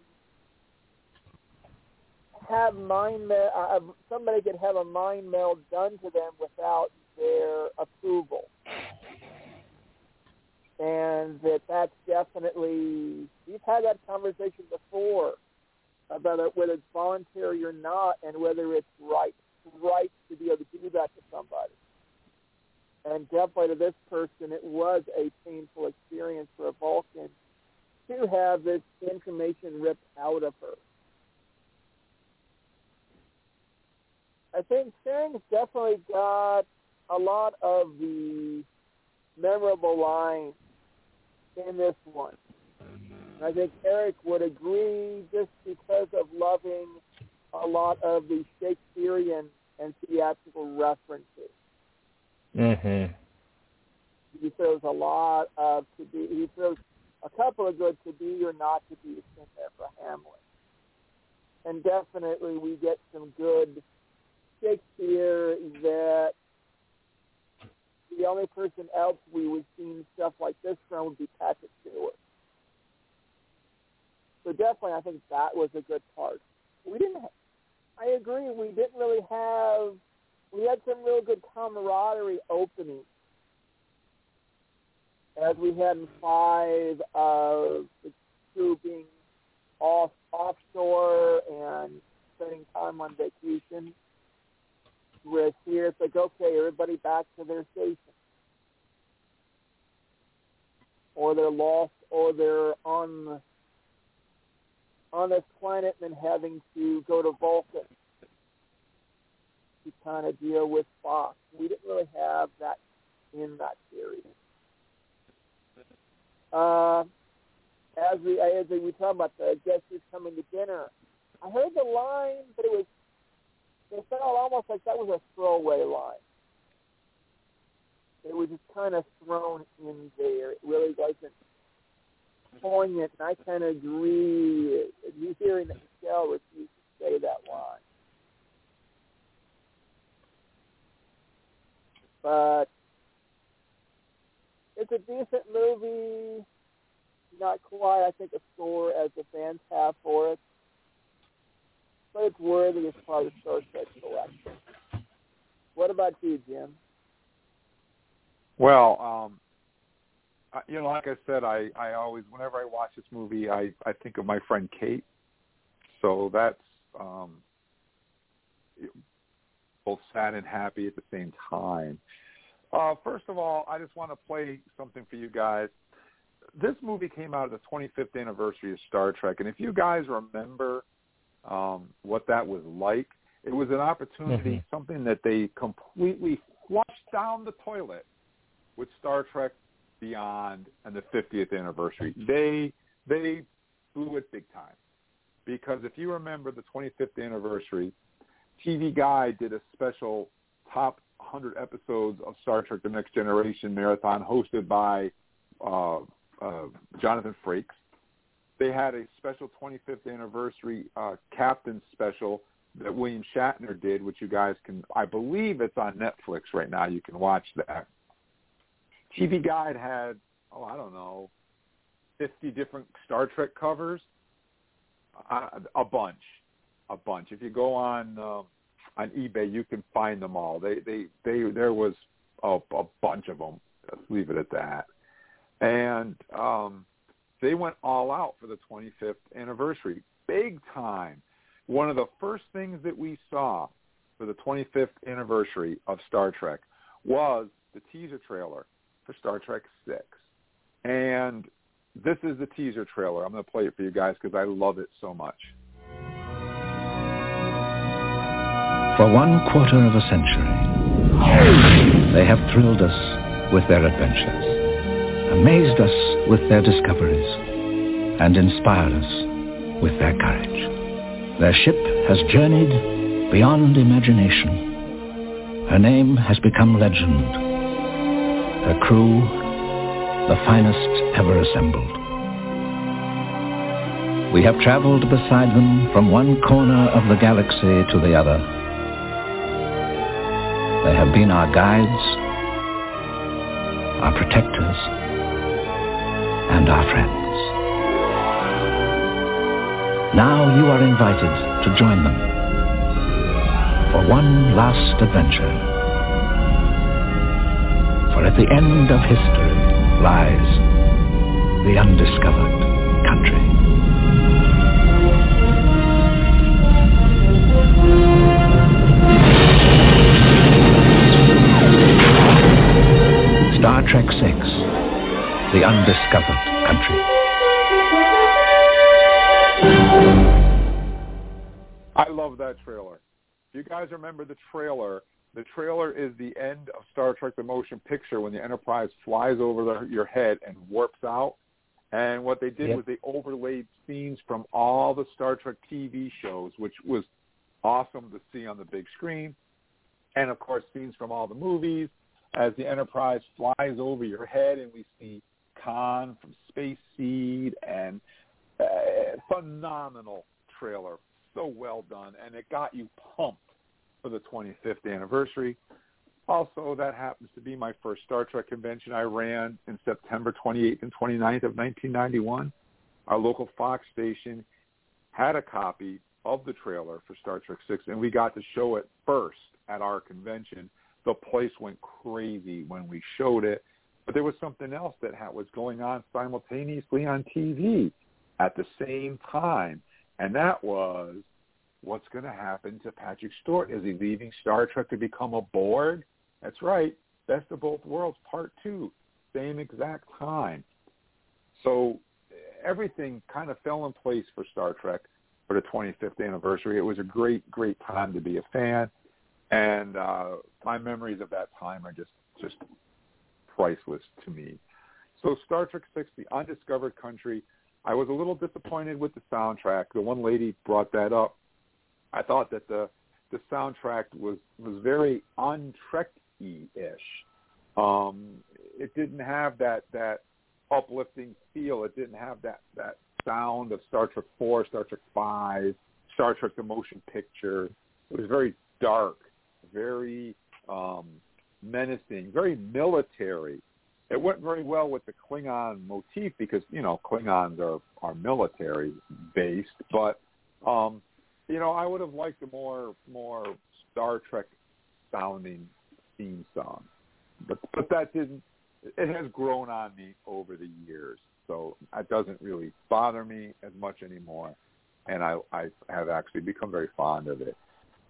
have mind meld, uh, somebody could have a mind meld done to them without their approval. And that that's definitely, we've had that conversation before about it, whether it's voluntary or not and whether it's right, right to be able to do that to somebody. And definitely to this person, it was a painful experience for a Vulcan to have this information ripped out of her. I think Chang's definitely got a lot of the memorable lines in this one. I think Eric would agree just because of loving a lot of the Shakespearean and theatrical references.
Mhm.
He throws a lot of to be. He throws a couple of good to be or not to be in there for Hamlet. And definitely we get some good Shakespeare that the only person else we would see stuff like this from would be Patrick Stewart. So definitely I think that was a good part. We didn't, ha- I agree, we didn't really have, we had some real good camaraderie openings as we had in five of the crew being off offshore and spending time on vacation. Whereas here it's like, okay, everybody back to their station. Or they're lost or they're on on this planet and having to go to Vulcan to kind of deal with Spock. We didn't really have that in that series. Uh, as we as we talk about the guest who's coming to dinner, I heard the line, but it was it felt almost like that was a throwaway line. it was just kind of thrown in there. It really wasn't poignant, and I kind of agree. You hearing that Nichelle refused to say that line. But it's a decent movie. Not quite, I think, a score as the fans have for it. But it's worthy as part of Star Trek collection. What about you, Jim?
Well, um, you know, like I said, I I always whenever I watch this movie, I I think of my friend Kate. So that's um, both sad and happy at the same time. Uh, first of all, I just want to play something for you guys. This movie came out at the 25th anniversary of Star Trek, and if you guys remember um, what that was like, it was an opportunity,
mm-hmm.
something that they completely flushed down the toilet with Star Trek Beyond and the 50th anniversary. They they blew it big time because if you remember the 25th anniversary, TV Guide did a special top 100 episodes of Star Trek: The Next Generation marathon hosted by uh, uh, Jonathan Frakes. They had a special 25th anniversary uh, captain special that William Shatner did, which you guys can, I believe it's on Netflix right now. You can watch that. TV Guide had, oh, I don't know, 50 different Star Trek covers. Uh, a bunch, a bunch. If you go on um, on eBay, you can find them all. They they they there was a, a bunch of them. Let's leave it at that. And um, they went all out for the 25th anniversary, big time. One of the first things that we saw for the 25th anniversary of Star Trek was the teaser trailer for Star Trek Six, and this is the teaser trailer. I'm going to play it for you guys because I love it so much.
For one quarter of a century, they have thrilled us with their adventures, amazed us with their discoveries, and inspired us with their courage. Their ship has journeyed beyond imagination. Her name has become legend. Her crew, the finest ever assembled. We have traveled beside them from one corner of the galaxy to the other they have been our guides, our protectors, and our friends. Now you are invited to join them for one last adventure. For at the end of history lies the undiscovered country. Star Trek VI, The Undiscovered Country.
I love that trailer. If you guys remember the trailer, the trailer is the end of Star Trek the Motion Picture when the Enterprise flies over the, your head and warps out. And what they did
Yep.
was they overlaid scenes from all the Star Trek TV shows, which was awesome to see on the big screen. And of course, scenes from all the movies as the Enterprise flies over your head, and we see Khan from Space Seed, and uh, phenomenal trailer, so well done, and it got you pumped for the 25th anniversary. Also, that happens to be my first Star Trek convention I ran in September 28th and 29th of 1991. Our local Fox station had a copy of the trailer for Star Trek 6, and we got to show it first at our convention the place went crazy when we showed it. But there was something else that ha- was going on simultaneously on TV at the same time, and that was what's going to happen to Patrick Stewart? Is he leaving Star Trek to become a Borg? That's right, Best of Both Worlds Part Two, same exact time. So everything kind of fell in place for Star Trek for the 25th anniversary. It was a great, great time to be a fan and uh, my memories of that time are just just priceless to me. So Star Trek Six: The Undiscovered Country. I was a little disappointed with the soundtrack. The one lady brought that up. I thought that the the soundtrack was was very un-Trek-y-ish. Um, it didn't have that that uplifting feel. It didn't have that that sound of Star Trek Four, Star Trek Five, Star Trek the Motion Picture. It was very dark, very um, menacing, very military. It went very well with the Klingon motif because you know Klingons are are military based, but um, you know I would have liked a more more Star Trek sounding theme song, but but that didn't. It has grown on me over the years, so that doesn't really bother me as much anymore, and I I have actually become very fond of it.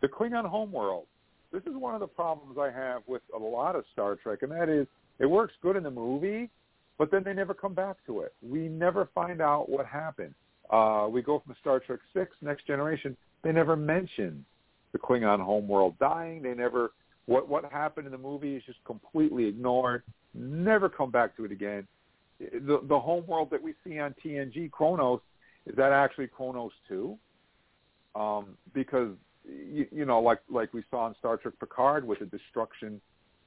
The Klingon homeworld. This is one of the problems I have with a lot of Star Trek, and that is it works good in the movie, but then they never come back to it. We never find out what happened. Uh, we go from Star Trek Six, Next Generation. They never mention the Klingon homeworld dying. They never what what happened in the movie is just completely ignored. Never come back to it again. The the homeworld that we see on TNG Kronos is that actually Kronos two? Um, because you, you know, like like we saw in Star Trek Picard with the destruction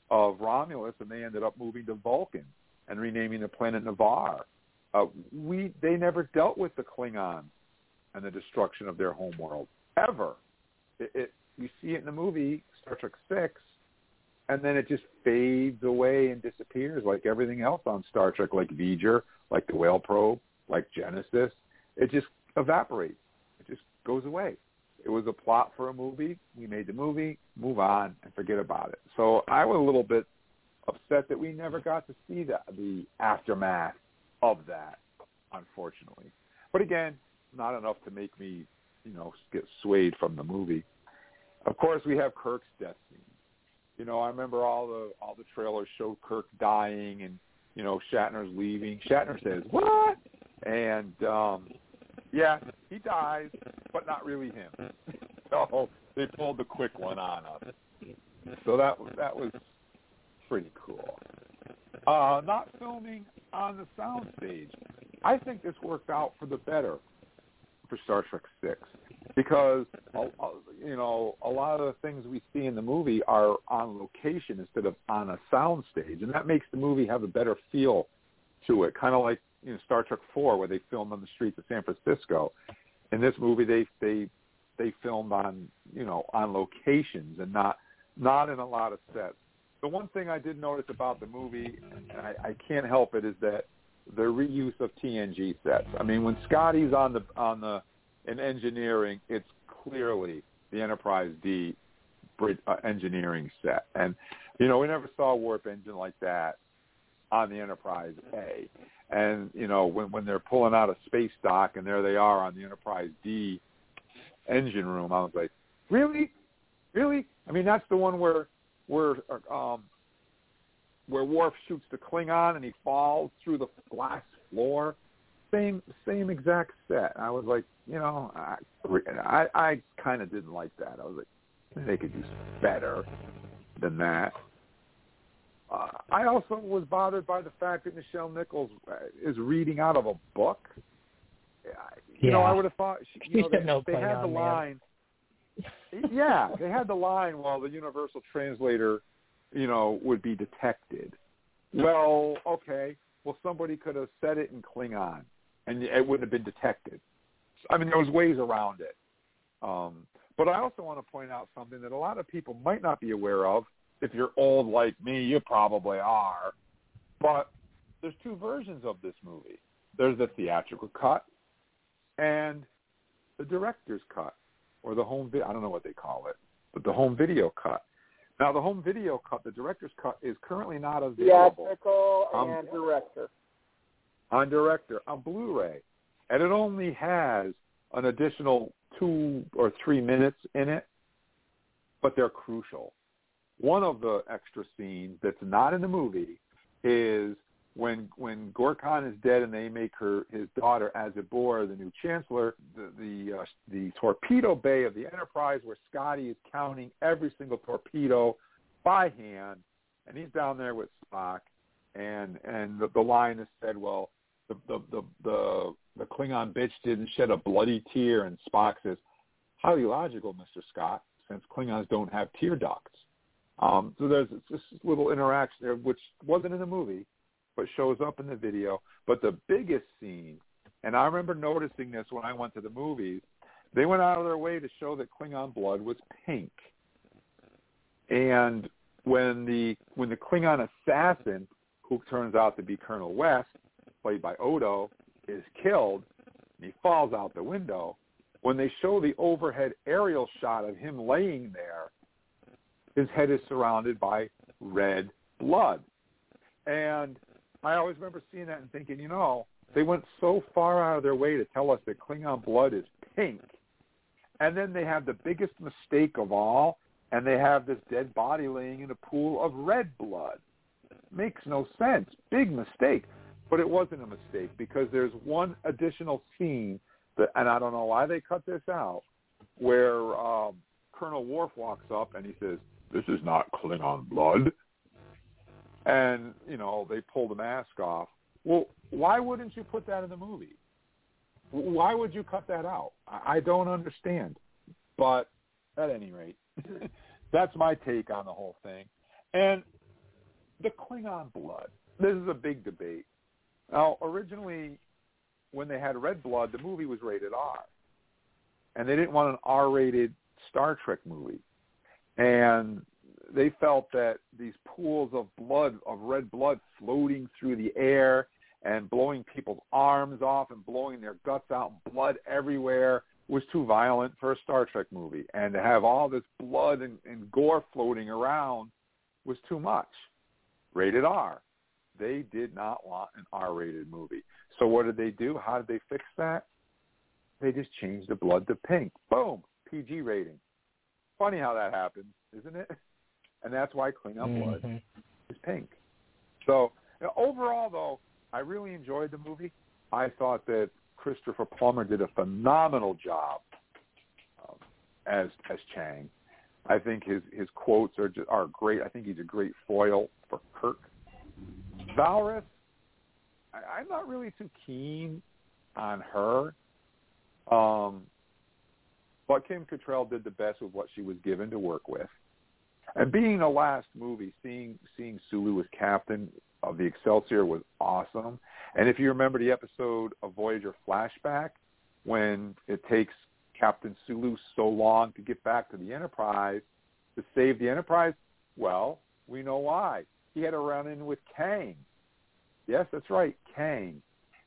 of Romulus, and they ended up moving to Vulcan and renaming the planet Ni'Var. Uh, we they never dealt with the Klingons and the destruction of their homeworld ever. It, it you see it in the movie Star Trek Six, and then it just fades away and disappears like everything else on Star Trek, like V'Ger, like the Whale Probe, like Genesis. It just evaporates. It just goes away. It was a plot for a movie. We made the movie, move on, and forget about it. So I was a little bit upset that we never got to see the, the aftermath of that, unfortunately. But again, not enough to make me, you know, get swayed from the movie. Of course, we have Kirk's death scene. You know, I remember all the all the trailers showed Kirk dying, and you know Shatner's leaving. Shatner says, "What?" And um, yeah, he dies, but not really him. [LAUGHS] So they pulled the quick one on us. So that that was pretty cool. Uh, not filming on the soundstage. I think this worked out for the better for Star Trek Six because uh, you know a lot of the things we see in the movie are on location instead of on a soundstage, and that makes the movie have a better feel to it. Kind of like you know Star Trek Four, where they filmed on the streets of San Francisco. In this movie, they they they filmed on you know on locations and not not in a lot of sets. The one thing I did notice about the movie, and I, I can't help it, is that the reuse of TNG sets. I mean, when Scotty's on the on the in engineering, it's clearly the Enterprise D uh, engineering set, and you know we never saw a warp engine like that on the Enterprise A. And you know when when they're pulling out a space dock and there they are on the Enterprise D engine room, I was like, really, really? I mean that's the one where where um where Worf shoots the Klingon and he falls through the glass floor. Same same exact set. I was like, you know, I I, I kind of didn't like that. I was like, they could do better than that. Uh, I also was bothered by the fact that Nichelle Nichols uh, is reading out of a book. You
yeah.
know, I would have thought she, you know, they,
no
they had
on,
the line. yeah, they had the line while the universal translator, you know, would be detected. Well, okay. Well, somebody could have said it in Klingon, and it wouldn't have been detected. I mean, there was ways around it. Um, but I also want to point out something that a lot of people might not be aware of, if you're old like me, you probably are. But there's two versions of this movie. There's the theatrical cut and the director's cut, or the home video. I don't know what they call it, but the home video cut. Now, the home video cut, the director's cut, is currently not available.
Theatrical
um,
and director.
On director, on Blu-ray, and it only has an additional two or three minutes in it, but they're crucial one of the extra scenes that's not in the movie is when when Gorkon is dead and they make her his daughter Azetbur the new chancellor, the the, uh, the torpedo bay of the Enterprise where Scotty is counting every single torpedo by hand, and he's down there with Spock, and and the, the line is said, well, the the the the, the Klingon bitch didn't shed a bloody tear, and Spock says, highly logical, Mister Scott, since Klingons don't have tear ducts. Um, so there's this little interaction there, which wasn't in the movie, but shows up in the video. But the biggest scene, and I remember noticing this when I went to the movies, they went out of their way to show that Klingon blood was pink. And when the when the Klingon assassin, who turns out to be Colonel West, played by Odo, is killed, and he falls out the window. When they show the overhead aerial shot of him laying there, his head is surrounded by red blood. And I always remember seeing that and thinking, you know, they went so far out of their way to tell us that Klingon blood is pink. And then they have the biggest mistake of all, and they have this dead body laying in a pool of red blood. Makes no sense. Big mistake. But it wasn't a mistake because there's one additional scene that, and I don't know why they cut this out, where um, Colonel Worf walks up and he says, "This is not Klingon blood," and you know they pull the mask off. Well, why wouldn't you put that in the movie? Why would you cut that out? I don't understand. But at any rate, [LAUGHS] that's my take on the whole thing. And the Klingon blood. This is a big debate. Now, originally, when they had Red Blood, the movie was rated R, and they didn't want an R-rated Star Trek movie, and they felt that these pools of blood, of red blood, floating through the air and blowing people's arms off and blowing their guts out, blood everywhere, was too violent for a Star Trek movie. And to have all this blood and, and gore floating around was too much. Rated R. They did not want an R-rated movie. So what did they do? How did they fix that? They just changed the blood to pink. Boom, PG rating. Funny how that happens, isn't it? [LAUGHS] And that's why Klingon mm-hmm. blood is pink. So you know, overall, though, I really enjoyed the movie. I thought that Christopher Plummer did a phenomenal job um, as as Chang. I think his his quotes are just, are great. I think he's a great foil for Kirk. Valeris, I, I'm not really too keen on her. Um, but Kim Cattrall did the best with what she was given to work with. And being the last movie, seeing seeing Sulu as captain of the Excelsior was awesome. And if you remember the episode of Voyager Flashback, when it takes Captain Sulu so long to get back to the Enterprise to save the Enterprise, well, we know why. He had a run in with Kang. Yes, that's right, Kang,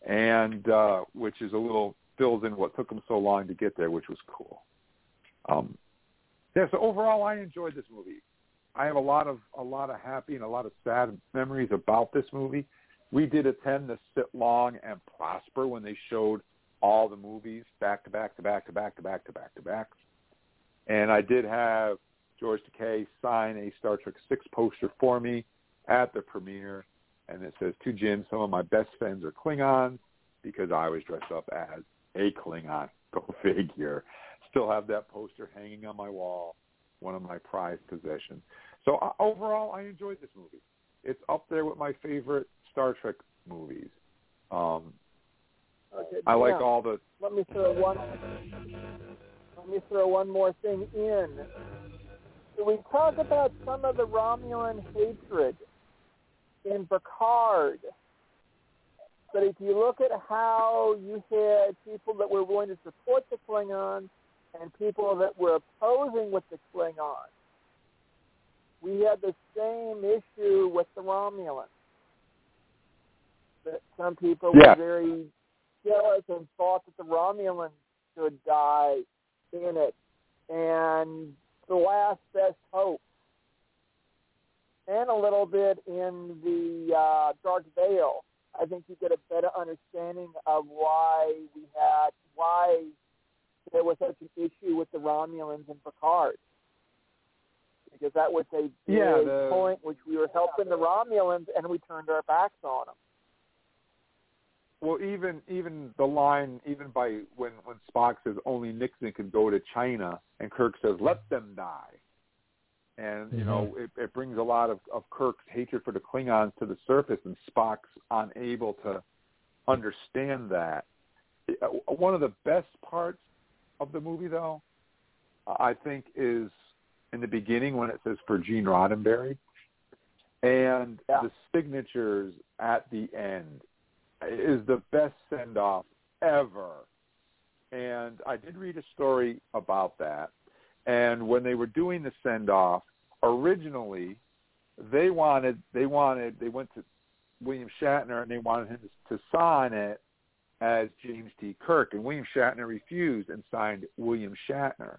and uh, which is a little fills in what took him so long to get there, which was cool. Um, yeah, so overall, I enjoyed this movie. I have a lot of a lot of happy and a lot of sad memories about this movie. We did attend the Sit Long and Prosper when they showed all the movies back to back to back to back to back to back to back. And I did have George Takei sign a Star Trek Six poster for me at the premiere, and it says to Jim, some of my best friends are Klingons because I was dressed up as a Klingon. [LAUGHS] Go figure. Still have that poster hanging on my wall one of my prized possessions. So uh, overall, I enjoyed this movie. It's up there with my favorite Star Trek movies. Um,
okay,
I like all the.
Let me throw one. Let me throw one more thing in. So we talk about some of the Romulan hatred in Picard. But if you look at how you had people that were willing to support the Klingons and people that were opposing with the Klingons. We had the same issue with the Romulans. That some people
yeah.
were very jealous and thought that the Romulans should die in it, and the last best hope, and a little bit in the uh, Dark Veil. I think you get a better understanding of why we had why there was such an issue with the Romulans and Picard. Because that was a big
yeah, the,
point which we were helping the Romulans and we turned our backs on them.
Well, even even the line, even by when when Spock says only Nixon could go to China, and Kirk says let them die, and you mm-hmm. know it, it brings a lot of of Kirk's hatred for the Klingons to the surface, and Spock's unable to understand that. Uh, one of the best parts of the movie, though, I think is in the beginning when it says for Gene Roddenberry, and
yeah.
the signatures at the end is the best send off ever. And I did read a story about that. And when they were doing the send off, originally they wanted they wanted they went to William Shatner and they wanted him to, to sign it as James T. Kirk, and William Shatner refused and signed William Shatner.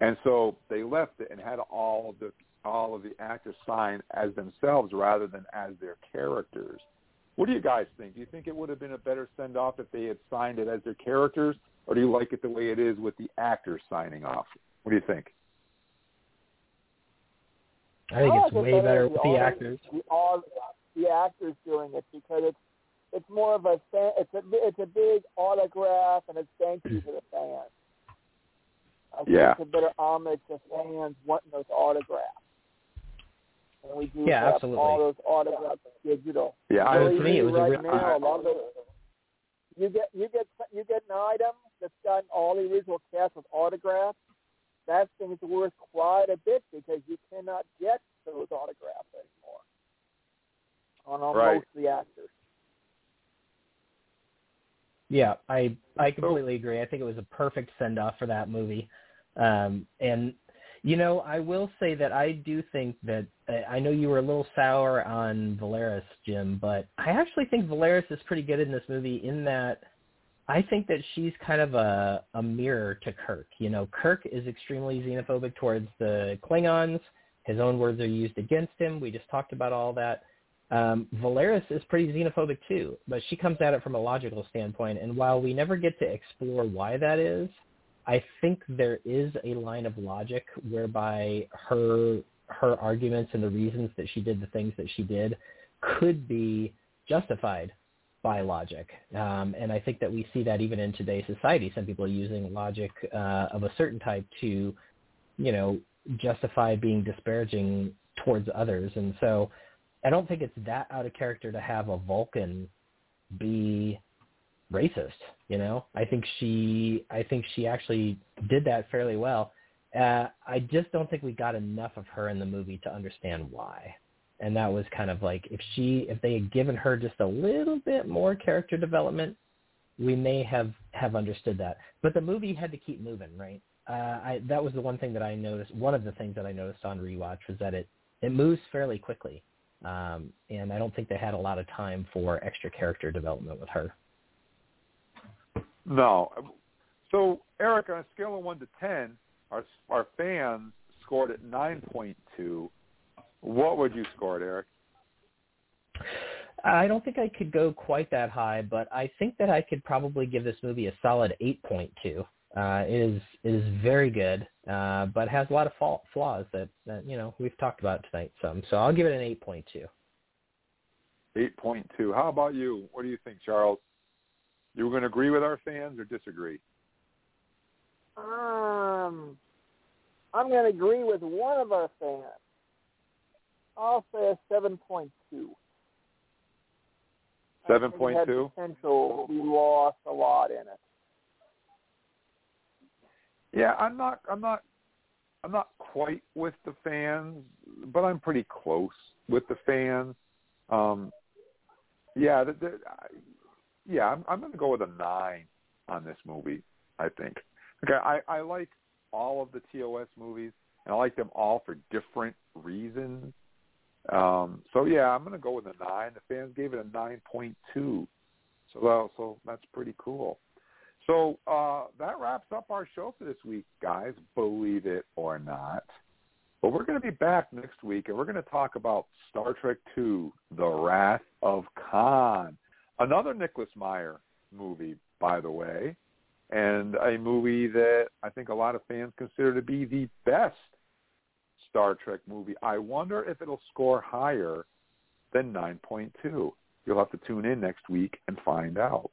And so they left it and had all of the all of the actors sign as themselves rather than as their characters. What do you guys think? Do you think it would have been a better send off if they had signed it as their characters, or do you like it the way it is with the actors signing off? What do you think?
I think it's way better with the actors.
All the actors doing it because it's it's more of a it's a it's a big autograph and a thank you to the fans. I think
yeah.
it's a better homage to fans wanting those autographs. And we do
yeah,
have
absolutely.
all those autographs digital.
Yeah,
I,
really
to me it was
right
a real.
now, a lot of those, you get you get you get an item that's got all the original cast with autographs. That thing's worth quite a bit because you cannot get those autographs anymore on almost
right.
the actors.
Yeah, I I completely agree. I think it was a perfect send off for that movie. Um, and you know, I will say that I do think that I know you were a little sour on Valeris, Jim, but I actually think Valeris is pretty good in this movie in that I think that she's kind of a a mirror to Kirk. You know, Kirk is extremely xenophobic towards the Klingons. His own words are used against him. We just talked about all that. Um, Valeris is pretty xenophobic too, but she comes at it from a logical standpoint. And while we never get to explore why that is, I think there is a line of logic whereby her her arguments and the reasons that she did the things that she did could be justified by logic. Um, and I think that we see that even in today's society. Some people are using logic uh, of a certain type to, you know, justify being disparaging towards others. And so I don't think it's that out of character to have a Vulcan be racist. You know, I think she, I think she actually did that fairly well. Uh, I just don't think we got enough of her in the movie to understand why. And that was kind of like if she, if they had given her just a little bit more character development, we may have have understood that. But the movie had to keep moving, right? Uh, I, that was the one thing that I noticed. One of the things that I noticed on rewatch was that it it moves fairly quickly, um, and I don't think they had a lot of time for extra character development with her.
No. So, Eric, on a scale of one to ten, our our fans scored at nine point two. What would you score it, Eric?
I don't think I could go quite that high, but I think that I could probably give this movie a solid 8.2. Uh, it is it is very good, uh, but has a lot of fa- flaws that, that you know we've talked about tonight. Some, so I'll give it an 8.2.
8.2. How about you? What do you think, Charles? You going to agree with our fans or disagree?
Um, I'm going to agree with one of our fans. I'll say a 7.2.
Seven point two.
Potential. We lost a lot in it.
Yeah, I'm not. I'm not. I'm not quite with the fans, but I'm pretty close with the fans. Um, yeah, the, the, yeah. I'm, I'm going to go with a nine on this movie. I think. Okay, I, I like all of the TOS movies, and I like them all for different reasons. Um, so yeah, I'm going to go with a nine. The fans gave it a nine point two, so that, so that's pretty cool. So uh, that wraps up our show for this week, guys. Believe it or not, but we're going to be back next week, and we're going to talk about Star Trek II: The Wrath of Khan, another Nicholas Meyer movie, by the way, and a movie that I think a lot of fans consider to be the best Star Trek movie. I wonder if it'll score higher than 9.2. You'll have to tune in next week and find out.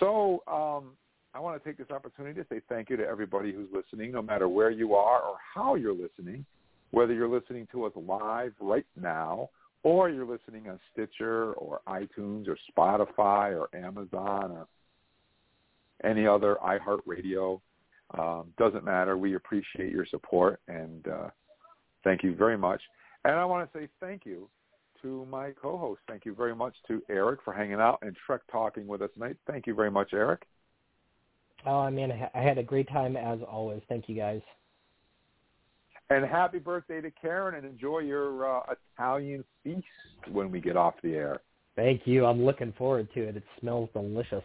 So um, I want to take this opportunity to say thank you to everybody who's listening, no matter where you are or how you're listening, whether you're listening to us live right now or you're listening on Stitcher or iTunes or Spotify or Amazon or any other iHeartRadio. Um, doesn't matter. We appreciate your support, and uh, thank you very much. And I want to say thank you to my co-host. Thank you very much to Eric for hanging out and Trek talking with us tonight. Thank you very much, Eric.
Oh, I mean, I had a great time as always. Thank you, guys.
And happy birthday to Karen, and enjoy your uh, Italian feast when we get off the air.
Thank you. I'm looking forward to it. It smells delicious.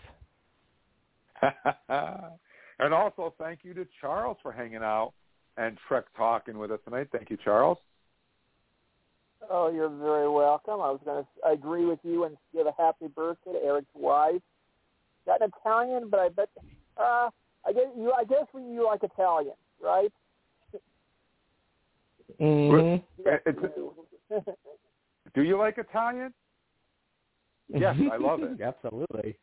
[LAUGHS]
and also, thank you to Charles for hanging out and Trek talking with us tonight. Thank you, Charles.
Oh, you're very welcome. I was going to agree with you and give a happy birthday to Eric's wife. Not an Italian, but I bet uh, I guess you. I guess you like Italian, right?
Mm-hmm. [LAUGHS]
Do you like Italian? Yes, I love it. [LAUGHS]
Absolutely.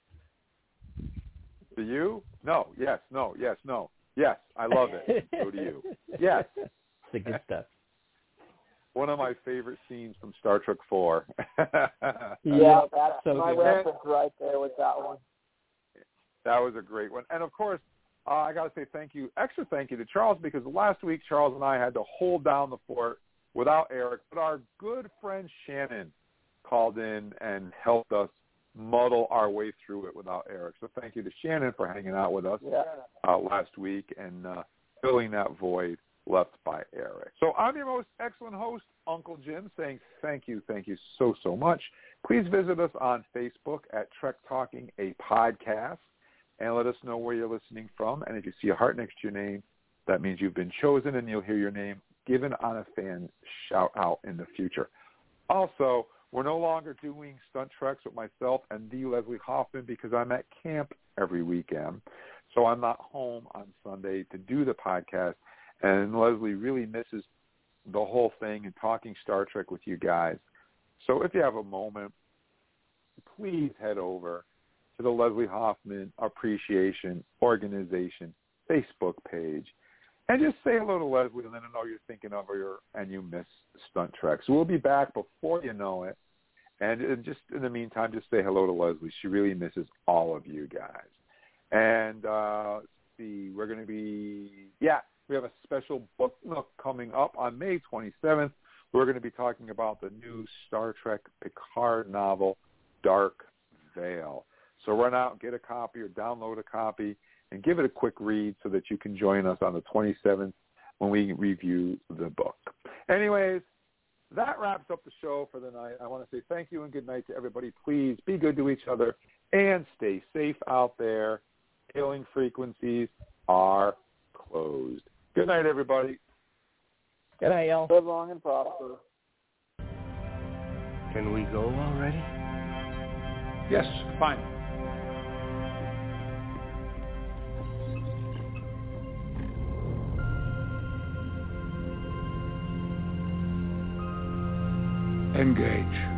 Do you? No. Yes. No. Yes. No. Yes, I love it. so do you. Yes.
It's the good stuff.
One of my favorite scenes from Star Trek Four. [LAUGHS]
yeah, that's so my good. reference right there with that one.
That was a great one. And of course, uh, I got to say thank you, extra thank you to Charles because last week Charles and I had to hold down the fort without Eric, but our good friend Shannon called in and helped us muddle our way through it without Eric. So thank you to Shannon for hanging out with us
yeah.
uh, last week and uh, filling that void left by Eric. So I'm your most excellent host, Uncle Jim, saying thank you, thank you so, so much. Please visit us on Facebook at Trek Talking, a podcast, and let us know where you're listening from. And if you see a heart next to your name, that means you've been chosen and you'll hear your name given on a fan shout out in the future. Also, we're no longer doing stunt treks with myself and the Leslie Hoffman because I'm at camp every weekend. So I'm not home on Sunday to do the podcast. And Leslie really misses the whole thing and talking Star Trek with you guys. So if you have a moment, please head over to the Leslie Hoffman Appreciation Organization Facebook page and just say hello to Leslie and let her know you're thinking of her and you miss Stunt Trek. So we'll be back before you know it. And just in the meantime, just say hello to Leslie. She really misses all of you guys. And uh, let's see, we're going to be, yeah, we have a special book nook coming up on May 27th. We're going to be talking about the new Star Trek Picard novel, Dark Veil. So run out and get a copy or download a copy and give it a quick read so that you can join us on the 27th when we review the book. Anyways, that wraps up the show for the night. I want to say thank you and good night to everybody. Please be good to each other and stay safe out there. Hailing frequencies are closed. Good night, everybody.
Good night, y'all.
Live long and prosper.
Can we go already?
Yes, fine.
Engage.